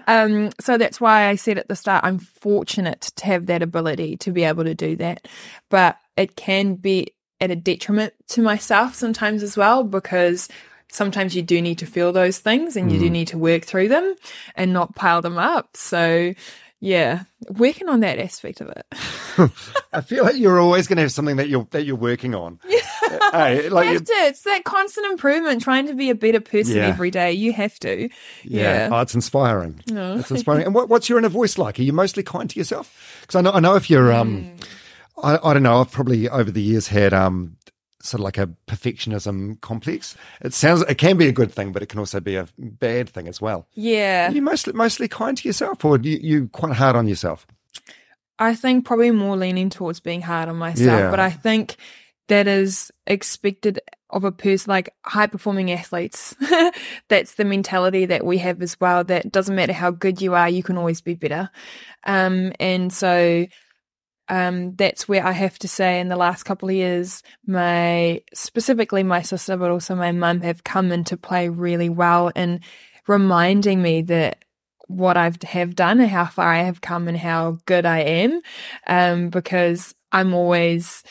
Speaker 2: Um, so that's why I said at the start, I'm fortunate to have that ability to be able to do that. But it can be at a detriment to myself sometimes as well, because sometimes you do need to feel those things and you do need to work through them and not pile them up. So yeah, working on that aspect of it.
Speaker 1: I feel like you're always going to have something that you're that you're working on. hey, like you-
Speaker 2: have to. It's that constant improvement, trying to be a better person
Speaker 1: Yeah.
Speaker 2: every day. You have to.
Speaker 1: Yeah,
Speaker 2: Yeah.
Speaker 1: Oh, it's inspiring. It's inspiring. And what, what's your inner voice like? Are you mostly kind to yourself? Because I know, I know if you're, um, I, I don't know. I've probably over the years had um, sort of like a perfectionism complex. It sounds, it can be a good thing, but it can also be a bad thing as well.
Speaker 2: Yeah.
Speaker 1: Are you mostly mostly kind to yourself, or you, you quite hard on yourself?
Speaker 2: I think probably more leaning towards being hard on myself,
Speaker 1: Yeah.
Speaker 2: but I think that is expected of a person like high performing athletes. That's the mentality that we have as well. That doesn't matter how good you are, you can always be better. Um, and so, um, that's where I have to say in the last couple of years, my, specifically my sister, but also my mum have come into play really well in reminding me that what I've have done and how far I have come and how good I am. Um, because I'm always,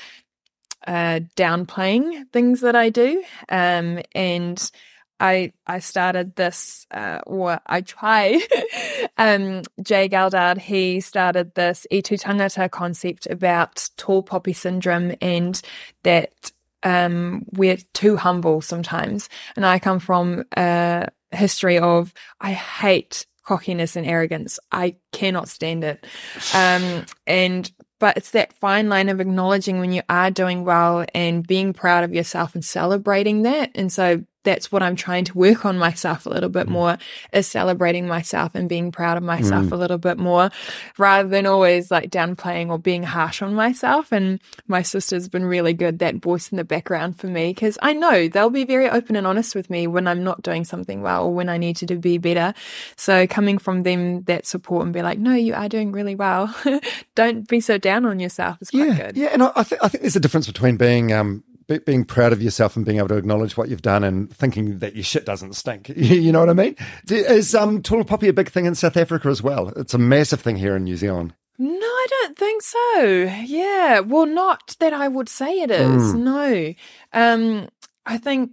Speaker 2: uh, downplaying things that I do. Um, and I I started this, uh, or I try. um, Jay Galdard, he started this e tangata concept about tall poppy syndrome and that um, we're too humble sometimes. And I come from a history of I hate cockiness and arrogance. I cannot stand it. Um, and but it's that fine line of acknowledging when you are doing well and being proud of yourself and celebrating that. And so that's what I'm trying to work on myself a little bit mm. more is celebrating myself and being proud of myself mm. a little bit more rather than always like downplaying or being harsh on myself. And my sister's been really good, that voice in the background for me, because I know they'll be very open and honest with me when I'm not doing something well or when I need to be better. So coming from them, that support and be like, no, you are doing really well. Don't be so down on yourself is quite
Speaker 1: yeah,
Speaker 2: good.
Speaker 1: Yeah. And I, I, th- I think there's a difference between being, um, be, being proud of yourself and being able to acknowledge what you've done and thinking that your shit doesn't stink. you know what I mean? Is um, tall poppy a big thing in South Africa as well? It's a massive thing here in New Zealand.
Speaker 2: No, I don't think so. Yeah. Well, not that I would say it is. Mm. No. Um, I think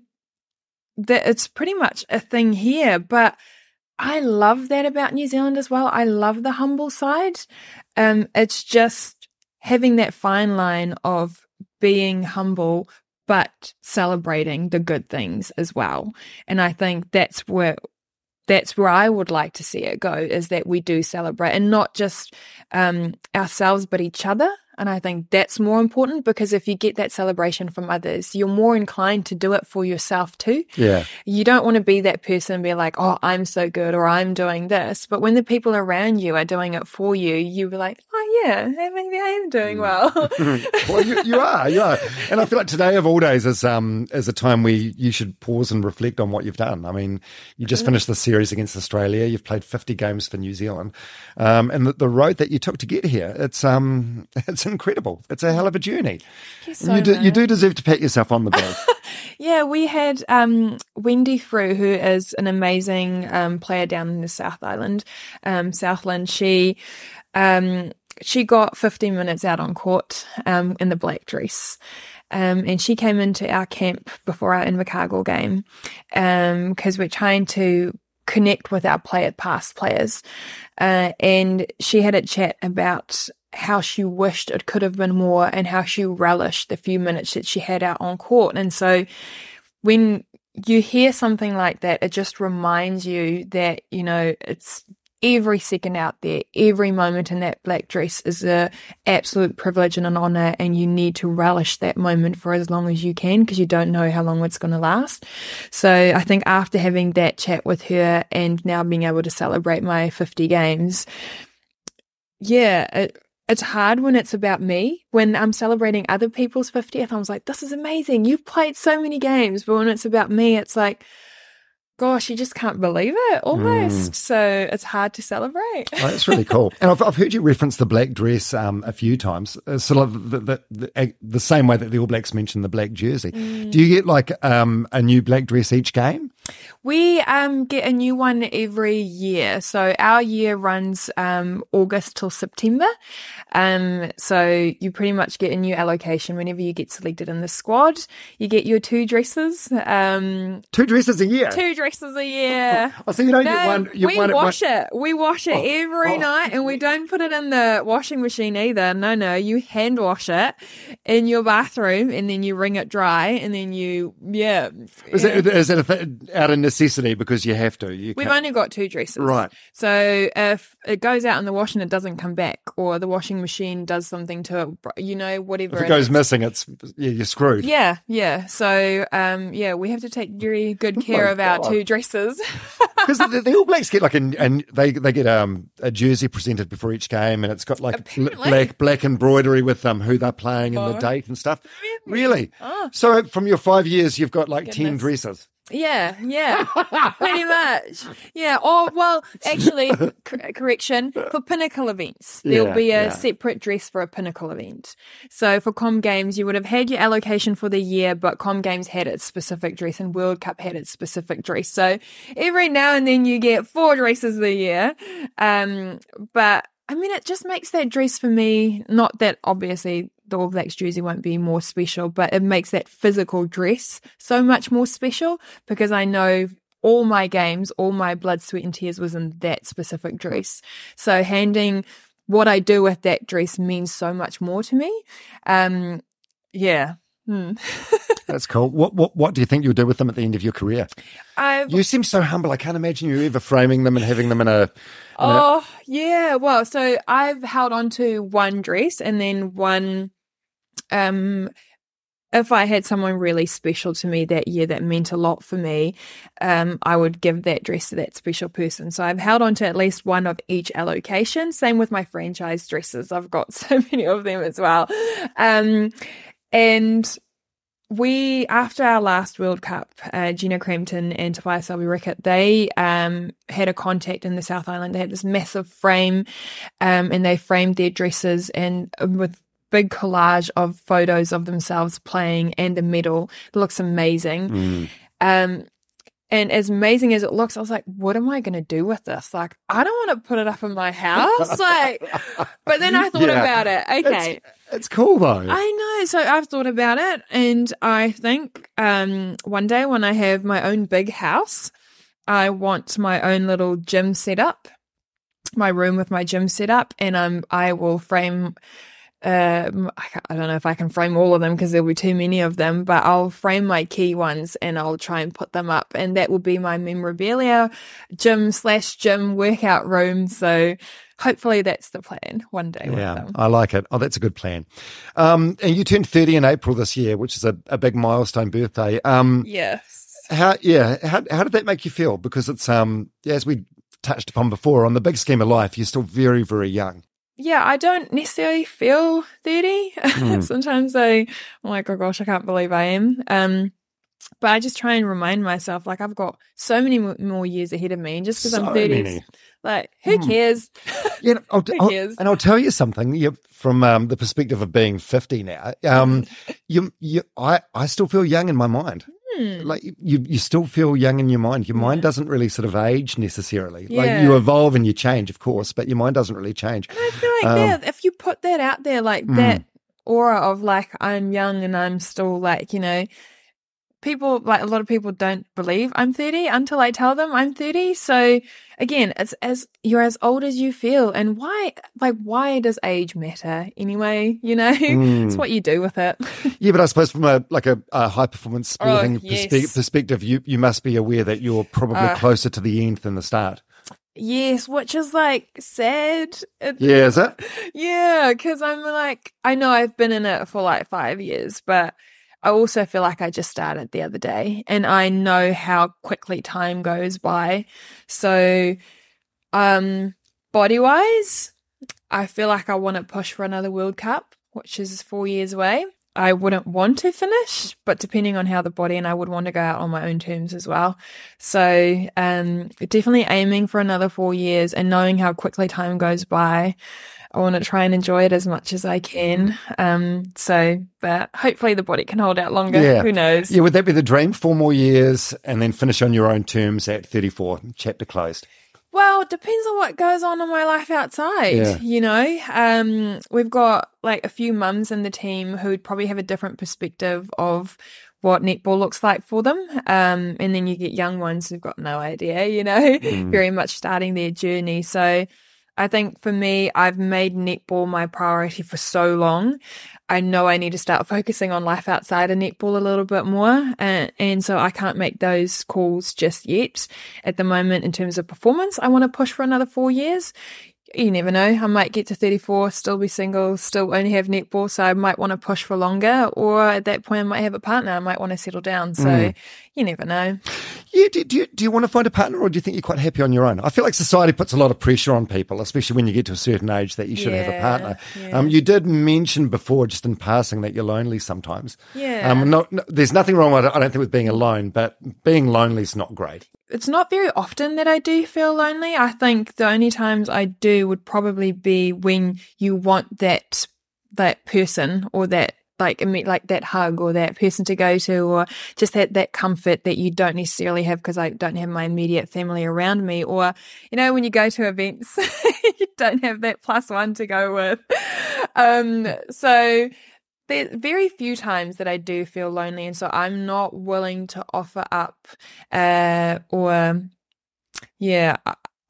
Speaker 2: that it's pretty much a thing here, but I love that about New Zealand as well. I love the humble side. Um, it's just having that fine line of being humble but celebrating the good things as well. And I think that's where that's where I would like to see it go is that we do celebrate and not just um, ourselves, but each other. And I think that's more important because if you get that celebration from others, you're more inclined to do it for yourself too.
Speaker 1: Yeah.
Speaker 2: You don't want to be that person and be like, oh, I'm so good or I'm doing this. But when the people around you are doing it for you, you be like, oh, yeah, maybe I am doing well.
Speaker 1: well, you, you, are, you are. And I feel like today of all days is, um, is a time where you should pause and reflect on what you've done. I mean, you just finished the series against Australia. You've played 50 games for New Zealand. Um, and the, the road that you took to get here, it's, um, it's incredible. It's a hell of a journey.
Speaker 2: You, so
Speaker 1: you, do, you, do, deserve to pat yourself on the back.
Speaker 2: yeah, we had um, Wendy Frew, who is an amazing um, player down in the South Island, um, Southland. She um, she got 15 minutes out on court um, in the black dress. Um, and she came into our camp before our Invercargill game because we're trying to connect with our player past players. Uh, and she had a chat about how she wished it could have been more and how she relished the few minutes that she had out on court. And so when you hear something like that, it just reminds you that, you know, it's every second out there, every moment in that black dress is a absolute privilege and an honor. And you need to relish that moment for as long as you can because you don't know how long it's going to last. So I think after having that chat with her and now being able to celebrate my 50 games, yeah, it, it's hard when it's about me. When I'm celebrating other people's 50th, I was like, this is amazing. You've played so many games. But when it's about me, it's like, gosh, you just can't believe it almost. Mm. So it's hard to celebrate.
Speaker 1: oh, that's really cool. And I've, I've, heard you reference the black dress um, a few times, uh, sort of the, the, the, the, same way that the All Blacks mentioned the black jersey. Mm. Do you get like um, a new black dress each game?
Speaker 2: We um, get a new one every year. So our year runs um, August till September. Um, so you pretty much get a new allocation whenever you get selected in the squad. You get your two dresses. Um,
Speaker 1: two dresses a year.
Speaker 2: Two dresses a year.
Speaker 1: Oh, so you don't no, get one.
Speaker 2: We wash one... it. We wash it oh, every oh. night, and we don't put it in the washing machine either. No, no, you hand wash it in your bathroom, and then you wring it dry, and then you yeah.
Speaker 1: Is it is it a out of necessity because you have to. You
Speaker 2: We've only got two dresses.
Speaker 1: Right.
Speaker 2: So if it goes out in the wash and it doesn't come back, or the washing machine does something to it, you know, whatever.
Speaker 1: if it
Speaker 2: it
Speaker 1: goes
Speaker 2: is.
Speaker 1: missing, it's yeah, you're screwed.
Speaker 2: Yeah, yeah. So, um, yeah, we have to take very good care
Speaker 1: Oh
Speaker 2: of our
Speaker 1: God.
Speaker 2: two dresses.
Speaker 1: Because the, the All Blacks get like, an, and they they get um a jersey presented before each game, and it's got like
Speaker 2: Apparently.
Speaker 1: black black embroidery with um who they're playing and the
Speaker 2: Oh.
Speaker 1: date and stuff. Really? Oh, So from your five years, you've got like ten dresses.
Speaker 2: Yeah, yeah, pretty much. Yeah. Or well, actually, cor- correction for pinnacle events, there'll
Speaker 1: Yeah,
Speaker 2: be a
Speaker 1: yeah.
Speaker 2: separate dress for a pinnacle event. So for Com Games, you would have had your allocation for the year, but Com Games had its specific dress, and World Cup had its specific dress. So every now and then you get four dresses a year. Um, but I mean, it just makes that dress for me, not that obviously the All Blacks jersey won't be more special, but it makes that physical dress so much more special because I know all my games, all my blood, sweat, and tears was in that specific dress. So handing what I do with that dress means so much more to me. Um, yeah. Hmm.
Speaker 1: That's cool. What what what do you think you'll do with them at the end of your career?
Speaker 2: I've
Speaker 1: You seem so humble. I can't imagine you ever framing them and having them in a.
Speaker 2: Oh, yeah. Well, so I've held on to one dress and then one um if I had someone really special to me that year that meant a lot for me, um, I would give that dress to that special person. So I've held on to at least one of each allocation. Same with my franchise dresses. I've got so many of them as well. Um, and we after our last World Cup, uh, Gina Crampton and Te Paea Selby-Rickit, they um, had a contact in the South Island. They had this massive frame, um, and they framed their dresses and uh, with big collage of photos of themselves playing and a medal. It looks amazing. Um, and as amazing as it looks, I was like, what am I going to do with this? Like, I don't want to put it up in my house. Like, but then I thought
Speaker 1: Yeah.
Speaker 2: about it. Okay.
Speaker 1: It's, it's cool though.
Speaker 2: I know. So I've thought about it, and I think um, one day when I have my own big house, I want my own little gym set up, my room with my gym set up, and um, I will frame. Um, I, I don't know if I can frame all of them because there'll be too many of them, but I'll frame my key ones and I'll try and put them up, and that will be my memorabilia gym slash gym workout room. So hopefully that's the plan one day with
Speaker 1: yeah,
Speaker 2: them.
Speaker 1: I like it. Oh, that's a good plan. Um, and you turned 30 in April this year, which is a, a big milestone birthday. Um,
Speaker 2: Yes.
Speaker 1: how, yeah, how, how did that make you feel? Because it's, um, yeah, as we touched upon before, on the big scheme of life, you're still very, very young.
Speaker 2: Yeah, I don't necessarily feel 30. Sometimes I, I'm like, oh gosh, I can't believe I am. Um, but I just try and remind myself, like, I've got so many mo- more years ahead of me. And just because
Speaker 1: So
Speaker 2: I'm 30,
Speaker 1: many.
Speaker 2: like, who cares?
Speaker 1: Yeah, I'll,
Speaker 2: Who
Speaker 1: I'll-
Speaker 2: cares?
Speaker 1: and I'll tell you something. You, from um, the perspective of being fifty now, um, you, you, I, I still feel young in my mind.
Speaker 2: Hmm.
Speaker 1: Like you, you still feel young in your mind. Your mind doesn't really sort of age necessarily. Like you evolve and you change, of course, but your mind doesn't really change.
Speaker 2: I feel like
Speaker 1: Um,
Speaker 2: that, if you put that out there, like that aura of like, I'm young and I'm still like, you know, people, like a lot of people don't believe I'm 30 until I tell them I'm 30. So again, it's as you're as old as you feel. And why, like, why does age matter anyway? You know, it's what you do with it.
Speaker 1: Yeah, but I suppose from a like a, a high performance sporting
Speaker 2: Oh, yes.
Speaker 1: perspe- perspective, you you must be aware that you're probably
Speaker 2: Uh,
Speaker 1: closer to the end than the start.
Speaker 2: yes, which is like sad. It-
Speaker 1: Yeah, is it?
Speaker 2: Yeah, because I'm like, I know I've been in it for like five years, but I also feel like I just started the other day and I know how quickly time goes by. So, um, body wise, I feel like I want to push for another World Cup, which is four years away. I wouldn't want to finish, but depending on how the body and I would want to go out on my own terms as well. So, um, definitely aiming for another four years and knowing how quickly time goes by. I want to try and enjoy it as much as I can. Um, so, but hopefully the body can hold out longer.
Speaker 1: Yeah.
Speaker 2: Who knows?
Speaker 1: Yeah, would that be the dream? Four more years and then finish on your own terms at 34, chapter closed.
Speaker 2: Well, it depends on what goes on in my life outside.
Speaker 1: Yeah.
Speaker 2: You know, um, we've got like a few mums in the team who'd probably have a different perspective of what netball looks like for them. Um, and then you get young ones who've got no idea, you know, very much starting their journey. So I think for me, I've made netball my priority for so long. I know I need to start focusing on life outside of netball a little bit more. And, and so I can't make those calls just yet. At the moment, in terms of performance, I want to push for another four years you never know. I might get to 34, still be single, still only have netball. So I might want to push for longer. Or at that point, I might have a partner. I might want to settle down. So mm. You never know.
Speaker 1: Yeah. Do, do, you, do you want to find a partner or do you think you're quite happy on your own? I feel like society puts a lot of pressure on people, especially when you get to a certain age that you should
Speaker 2: yeah,
Speaker 1: have a partner.
Speaker 2: Yeah.
Speaker 1: Um, you did mention before, just in passing, that you're lonely sometimes.
Speaker 2: Yeah.
Speaker 1: Um, not, no, there's nothing wrong with I don't think with being alone, but being lonely is not great
Speaker 2: it's not very often that I do feel lonely. I think the only times I do would probably be when you want that that person or that like like that hug or that person to go to or just that that comfort that you don't necessarily have because I don't have my immediate family around me or you know when you go to events you don't have that plus one to go with. Um so there's very few times that I do feel lonely, and so I'm not willing to offer up, uh, or yeah,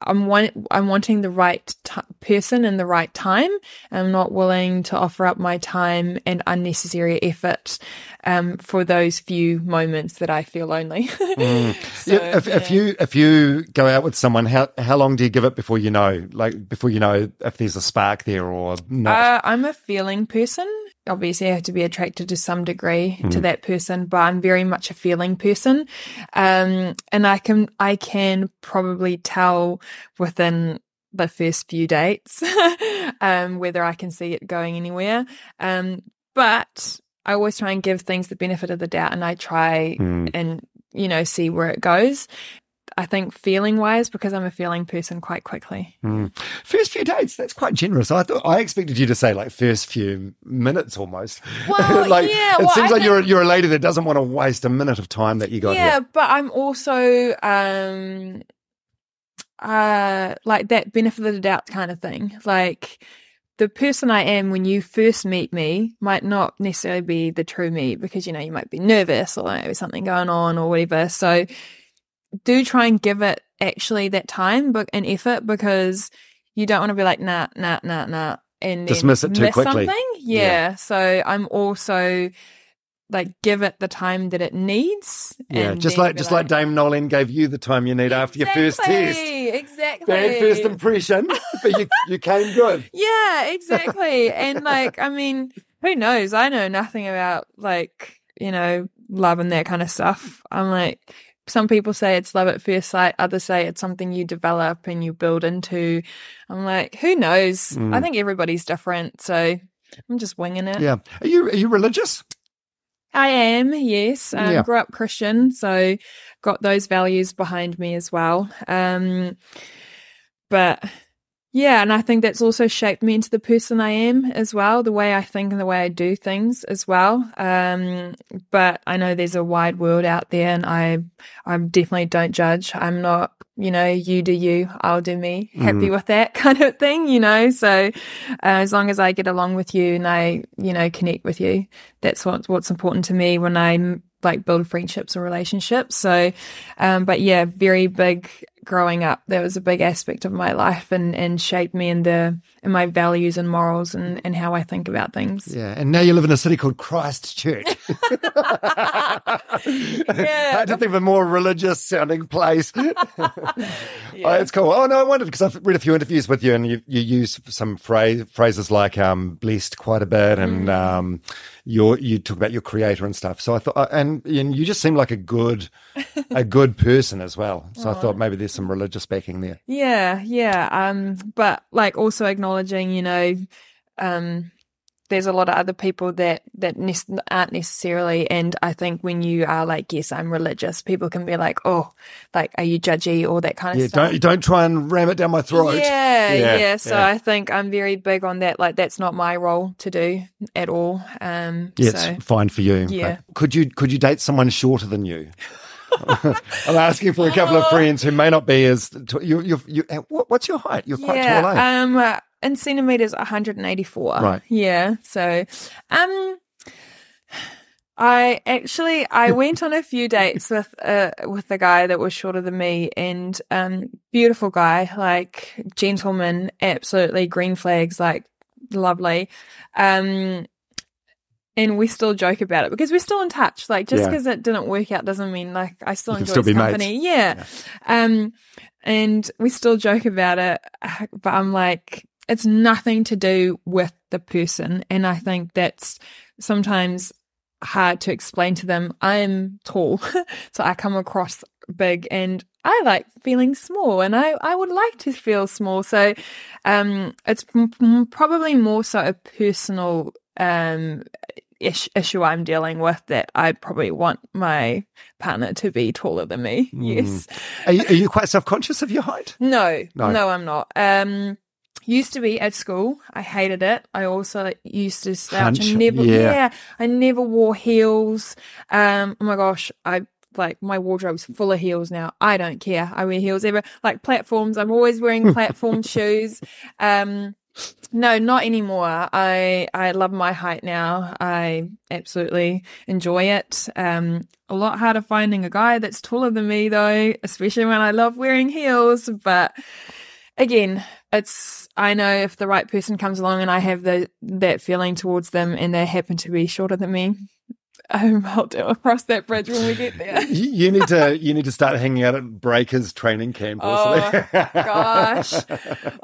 Speaker 2: I'm want, I'm wanting the right t- person in the right time. I'm not willing to offer up my time and unnecessary effort um, for those few moments that I feel lonely.
Speaker 1: mm. so, yeah, if, yeah. if, you if you go out with someone, how how long do you give it before you know, like before you know if there's a spark there or not?
Speaker 2: Uh, I'm a feeling person obviously I have to be attracted to some degree mm. to that person, but I'm very much a feeling person. Um, and I can, I can probably tell within the first few dates, um, whether I can see it going anywhere. Um, but I always try and give things the benefit of the doubt and I try mm. and, you know, see where it goes. I think feeling wise, because I'm a feeling person quite quickly.
Speaker 1: Mm. First few dates, that's quite generous. I thought I expected you to say like first few minutes almost.
Speaker 2: Well,
Speaker 1: like
Speaker 2: yeah,
Speaker 1: it
Speaker 2: well,
Speaker 1: seems
Speaker 2: I
Speaker 1: like
Speaker 2: think,
Speaker 1: you're you're a lady that doesn't want to waste a minute of time that you got.
Speaker 2: Yeah,
Speaker 1: here.
Speaker 2: but I'm also um uh like that benefit of the doubt kind of thing. Like the person I am when you first meet me might not necessarily be the true me because you know you might be nervous or like, something going on or whatever. So do try and give it actually that time but and effort because you don't want to be like nah nah nah nah and
Speaker 1: dismiss it too quickly.
Speaker 2: Something. Yeah. yeah. So I'm also like give it the time that it needs.
Speaker 1: Yeah, just like just like, like Dame Noeline gave you the time you need
Speaker 2: exactly,
Speaker 1: after your first test.
Speaker 2: Exactly.
Speaker 1: Bad first impression, but you you came good.
Speaker 2: Yeah, exactly. and like, I mean, who knows? I know nothing about like you know love and that kind of stuff. I'm like, some people say it's love at first sight, others say it's something you develop and you build into. I'm like, who knows? Mm. I think everybody's different, so I'm just winging it.
Speaker 1: Yeah. Are you are you religious?
Speaker 2: I am, yes. Um, yeah. Grew up Christian, so got those values behind me as well. Um, but yeah, and I think that's also shaped me into the person I am as well, the way I think and the way I do things as well. Um, but I know there's a wide world out there, and I, I definitely don't judge. I'm not, you know, you do you, I'll do me. Happy mm. with that kind of thing, you know. So uh, as long as I get along with you and I, you know, connect with you, that's what what's important to me when I like build friendships or relationships. So, um, but yeah, very big growing up. That was a big aspect of my life and, and shaped me in the in my values and morals and, and how I think about things.
Speaker 1: Yeah. And now you live in a city called Christchurch. yeah. I had to think of a more religious sounding place. yeah. oh, it's cool. Oh no, I wondered because I've read a few interviews with you and you, you use some phrase, phrases like um, blessed quite a bit and mm. um, you you talk about your creator and stuff. So I thought, uh, and, and you just seem like a good, a good person as well. So I thought maybe there's some religious backing there.
Speaker 2: Yeah, yeah. Um, but like also acknowledging, you know, um, there's a lot of other people that that ne- aren't necessarily and i think when you are like yes i'm religious people can be like oh like are you judgy or that kind of stuff?
Speaker 1: yeah,
Speaker 2: stuff
Speaker 1: don't don't try and ram it down my throat
Speaker 2: yeah yeah, yeah. so yeah. i think i'm very big on that like that's not my role to do at all um
Speaker 1: yeah
Speaker 2: so,
Speaker 1: it's fine for you
Speaker 2: yeah
Speaker 1: could you could you date someone shorter than you I'm asking for a couple of friends who may not be as. T- you, you, you, what's your height? You're quite
Speaker 2: yeah,
Speaker 1: tall, eh?
Speaker 2: Um, in centimeters, 184.
Speaker 1: Right.
Speaker 2: Yeah. So, um, I actually I went on a few dates with uh with a guy that was shorter than me and um beautiful guy like gentleman absolutely green flags like lovely um and we still joke about it because we're still in touch. Like just
Speaker 1: Yeah.
Speaker 2: because it didn't work out doesn't mean like I still enjoy
Speaker 1: still
Speaker 2: his company. Yeah. Um, and we still joke about it, but I'm like, it's nothing to do with the person. And I think that's sometimes hard to explain to them. I'm tall, so I come across big and I like feeling small and I, I would like to feel small. So, um, it's m- m- probably more so a personal, um, ish- issue I'm dealing with that I probably want my partner to be taller than me. Yes.
Speaker 1: Are you, are you quite self conscious of your height?
Speaker 2: No,
Speaker 1: No.
Speaker 2: no, I'm not. Um, used to be at school. I hated it. I also used to slouch
Speaker 1: Hunch,
Speaker 2: and never,
Speaker 1: yeah.
Speaker 2: yeah. I never wore heels. Um, oh my gosh, I like my wardrobe's full of heels now. I don't care. I wear heels ever. Like platforms, I'm always wearing platform shoes. Um, no, not anymore. I I love my height now. I absolutely enjoy it. Um, a lot harder finding a guy that's taller than me though, especially when I love wearing heels. But again, it's I know if the right person comes along and I have the that feeling towards them and they happen to be shorter than me, um, I'll do cross that bridge when we get there.
Speaker 1: You, you need to you need to start hanging out at Breakers training camp.
Speaker 2: Oh gosh.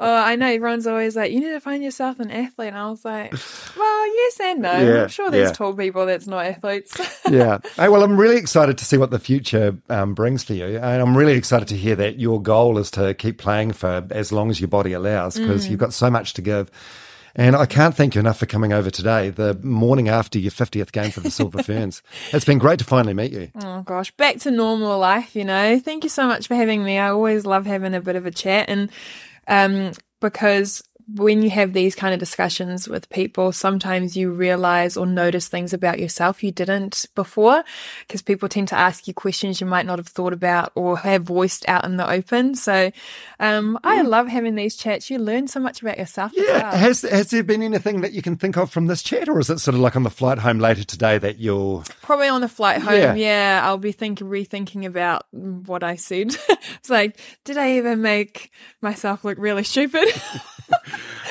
Speaker 2: Oh, I know everyone's always like, you need to find yourself an athlete. And I was like, well, yes and no.
Speaker 1: Yeah,
Speaker 2: I'm sure there's
Speaker 1: yeah.
Speaker 2: tall people that's not athletes.
Speaker 1: yeah. Hey, well, I'm really excited to see what the future um, brings for you, and I'm really excited to hear that your goal is to keep playing for as long as your body allows, because you've got so much to give. And I can't thank you enough for coming over today, the morning after your 50th game for the Silver Ferns. It's been great to finally meet you.
Speaker 2: oh gosh, back to normal life, you know. Thank you so much for having me. I always love having a bit of a chat and um because when you have these kind of discussions with people, sometimes you realize or notice things about yourself you didn't before because people tend to ask you questions you might not have thought about or have voiced out in the open. So, um, I love having these chats. You learn so much about yourself.
Speaker 1: Yeah.
Speaker 2: well.
Speaker 1: Has has there been anything that you can think of from this chat, or is it sort of like on the flight home later today that you're
Speaker 2: Probably on the flight home.
Speaker 1: Yeah.
Speaker 2: Yeah, I'll be thinking, rethinking about what I said. it's like, did I even make myself look really stupid?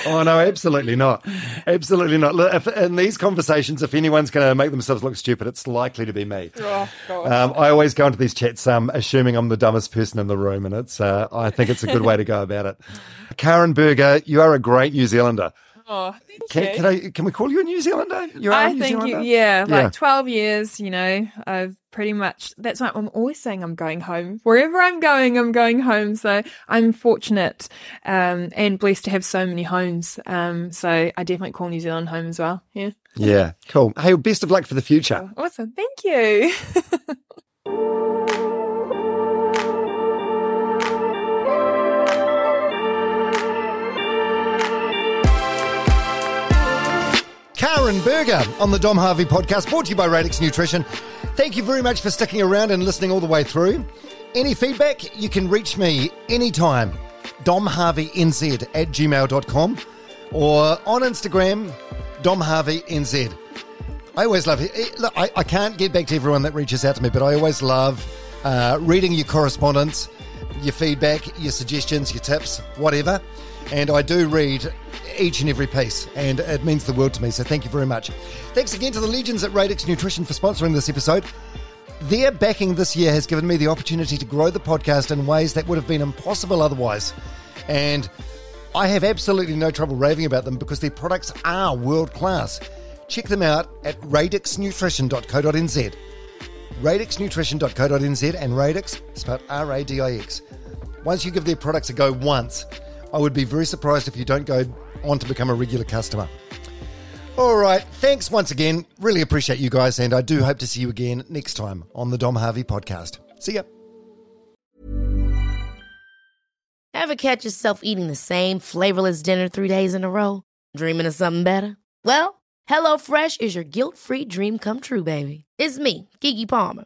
Speaker 1: Oh no, absolutely not, absolutely not. Look, If, in these conversations, if anyone's going to make themselves look stupid, it's likely to be me.
Speaker 2: oh.
Speaker 1: Um, I always go into these chats um, assuming I'm the dumbest person in the room, and it's uh, I think it's a good way to go about it. Karin Burger, you are a great New Zealander.
Speaker 2: Oh,
Speaker 1: Can, can I? Can we call you a New Zealander? You are a
Speaker 2: I
Speaker 1: New
Speaker 2: think you,
Speaker 1: Zealander?
Speaker 2: yeah, like
Speaker 1: Yeah.
Speaker 2: 12 years, you know, I've pretty much, that's why I'm always saying I'm going home. Wherever I'm going, I'm going home. So I'm fortunate, um, and blessed to have so many homes. Um, so I definitely call New Zealand home as well. Yeah.
Speaker 1: Yeah, cool. Hey, well, best of luck for the future.
Speaker 2: Awesome. Thank you.
Speaker 1: Karin Burger on the Dom Harvey podcast, brought to you by Radix Nutrition. Thank you very much for sticking around and listening all the way through. Any feedback, you can reach me anytime. domharveynz at gmail.com or on Instagram, domharveynz. I always love it. it- Look, I, I can't get back to everyone that reaches out to me, but I always love uh, reading your correspondence, your feedback, your suggestions, your tips, whatever. And I do read each and every piece, and it means the world to me. So thank you very much. Thanks again to the legends at Radix Nutrition for sponsoring this episode. Their backing this year has given me the opportunity to grow the podcast in ways that would have been impossible otherwise. And I have absolutely no trouble raving about them because their products are world class. Check them out at radixnutrition.co.nz. radixnutrition.co.nz and Radix, spelled R A D I X. Once you give their products a go once, I would be very surprised if you don't go on to become a regular customer. All right, thanks once again. Really appreciate you guys, and I do hope to see you again next time on the Dom Harvey podcast. See ya.
Speaker 3: Ever catch yourself eating the same flavorless dinner three days in a row? Dreaming of something better? Well, HelloFresh is your guilt free dream come true, baby. It's me, Keke Palmer.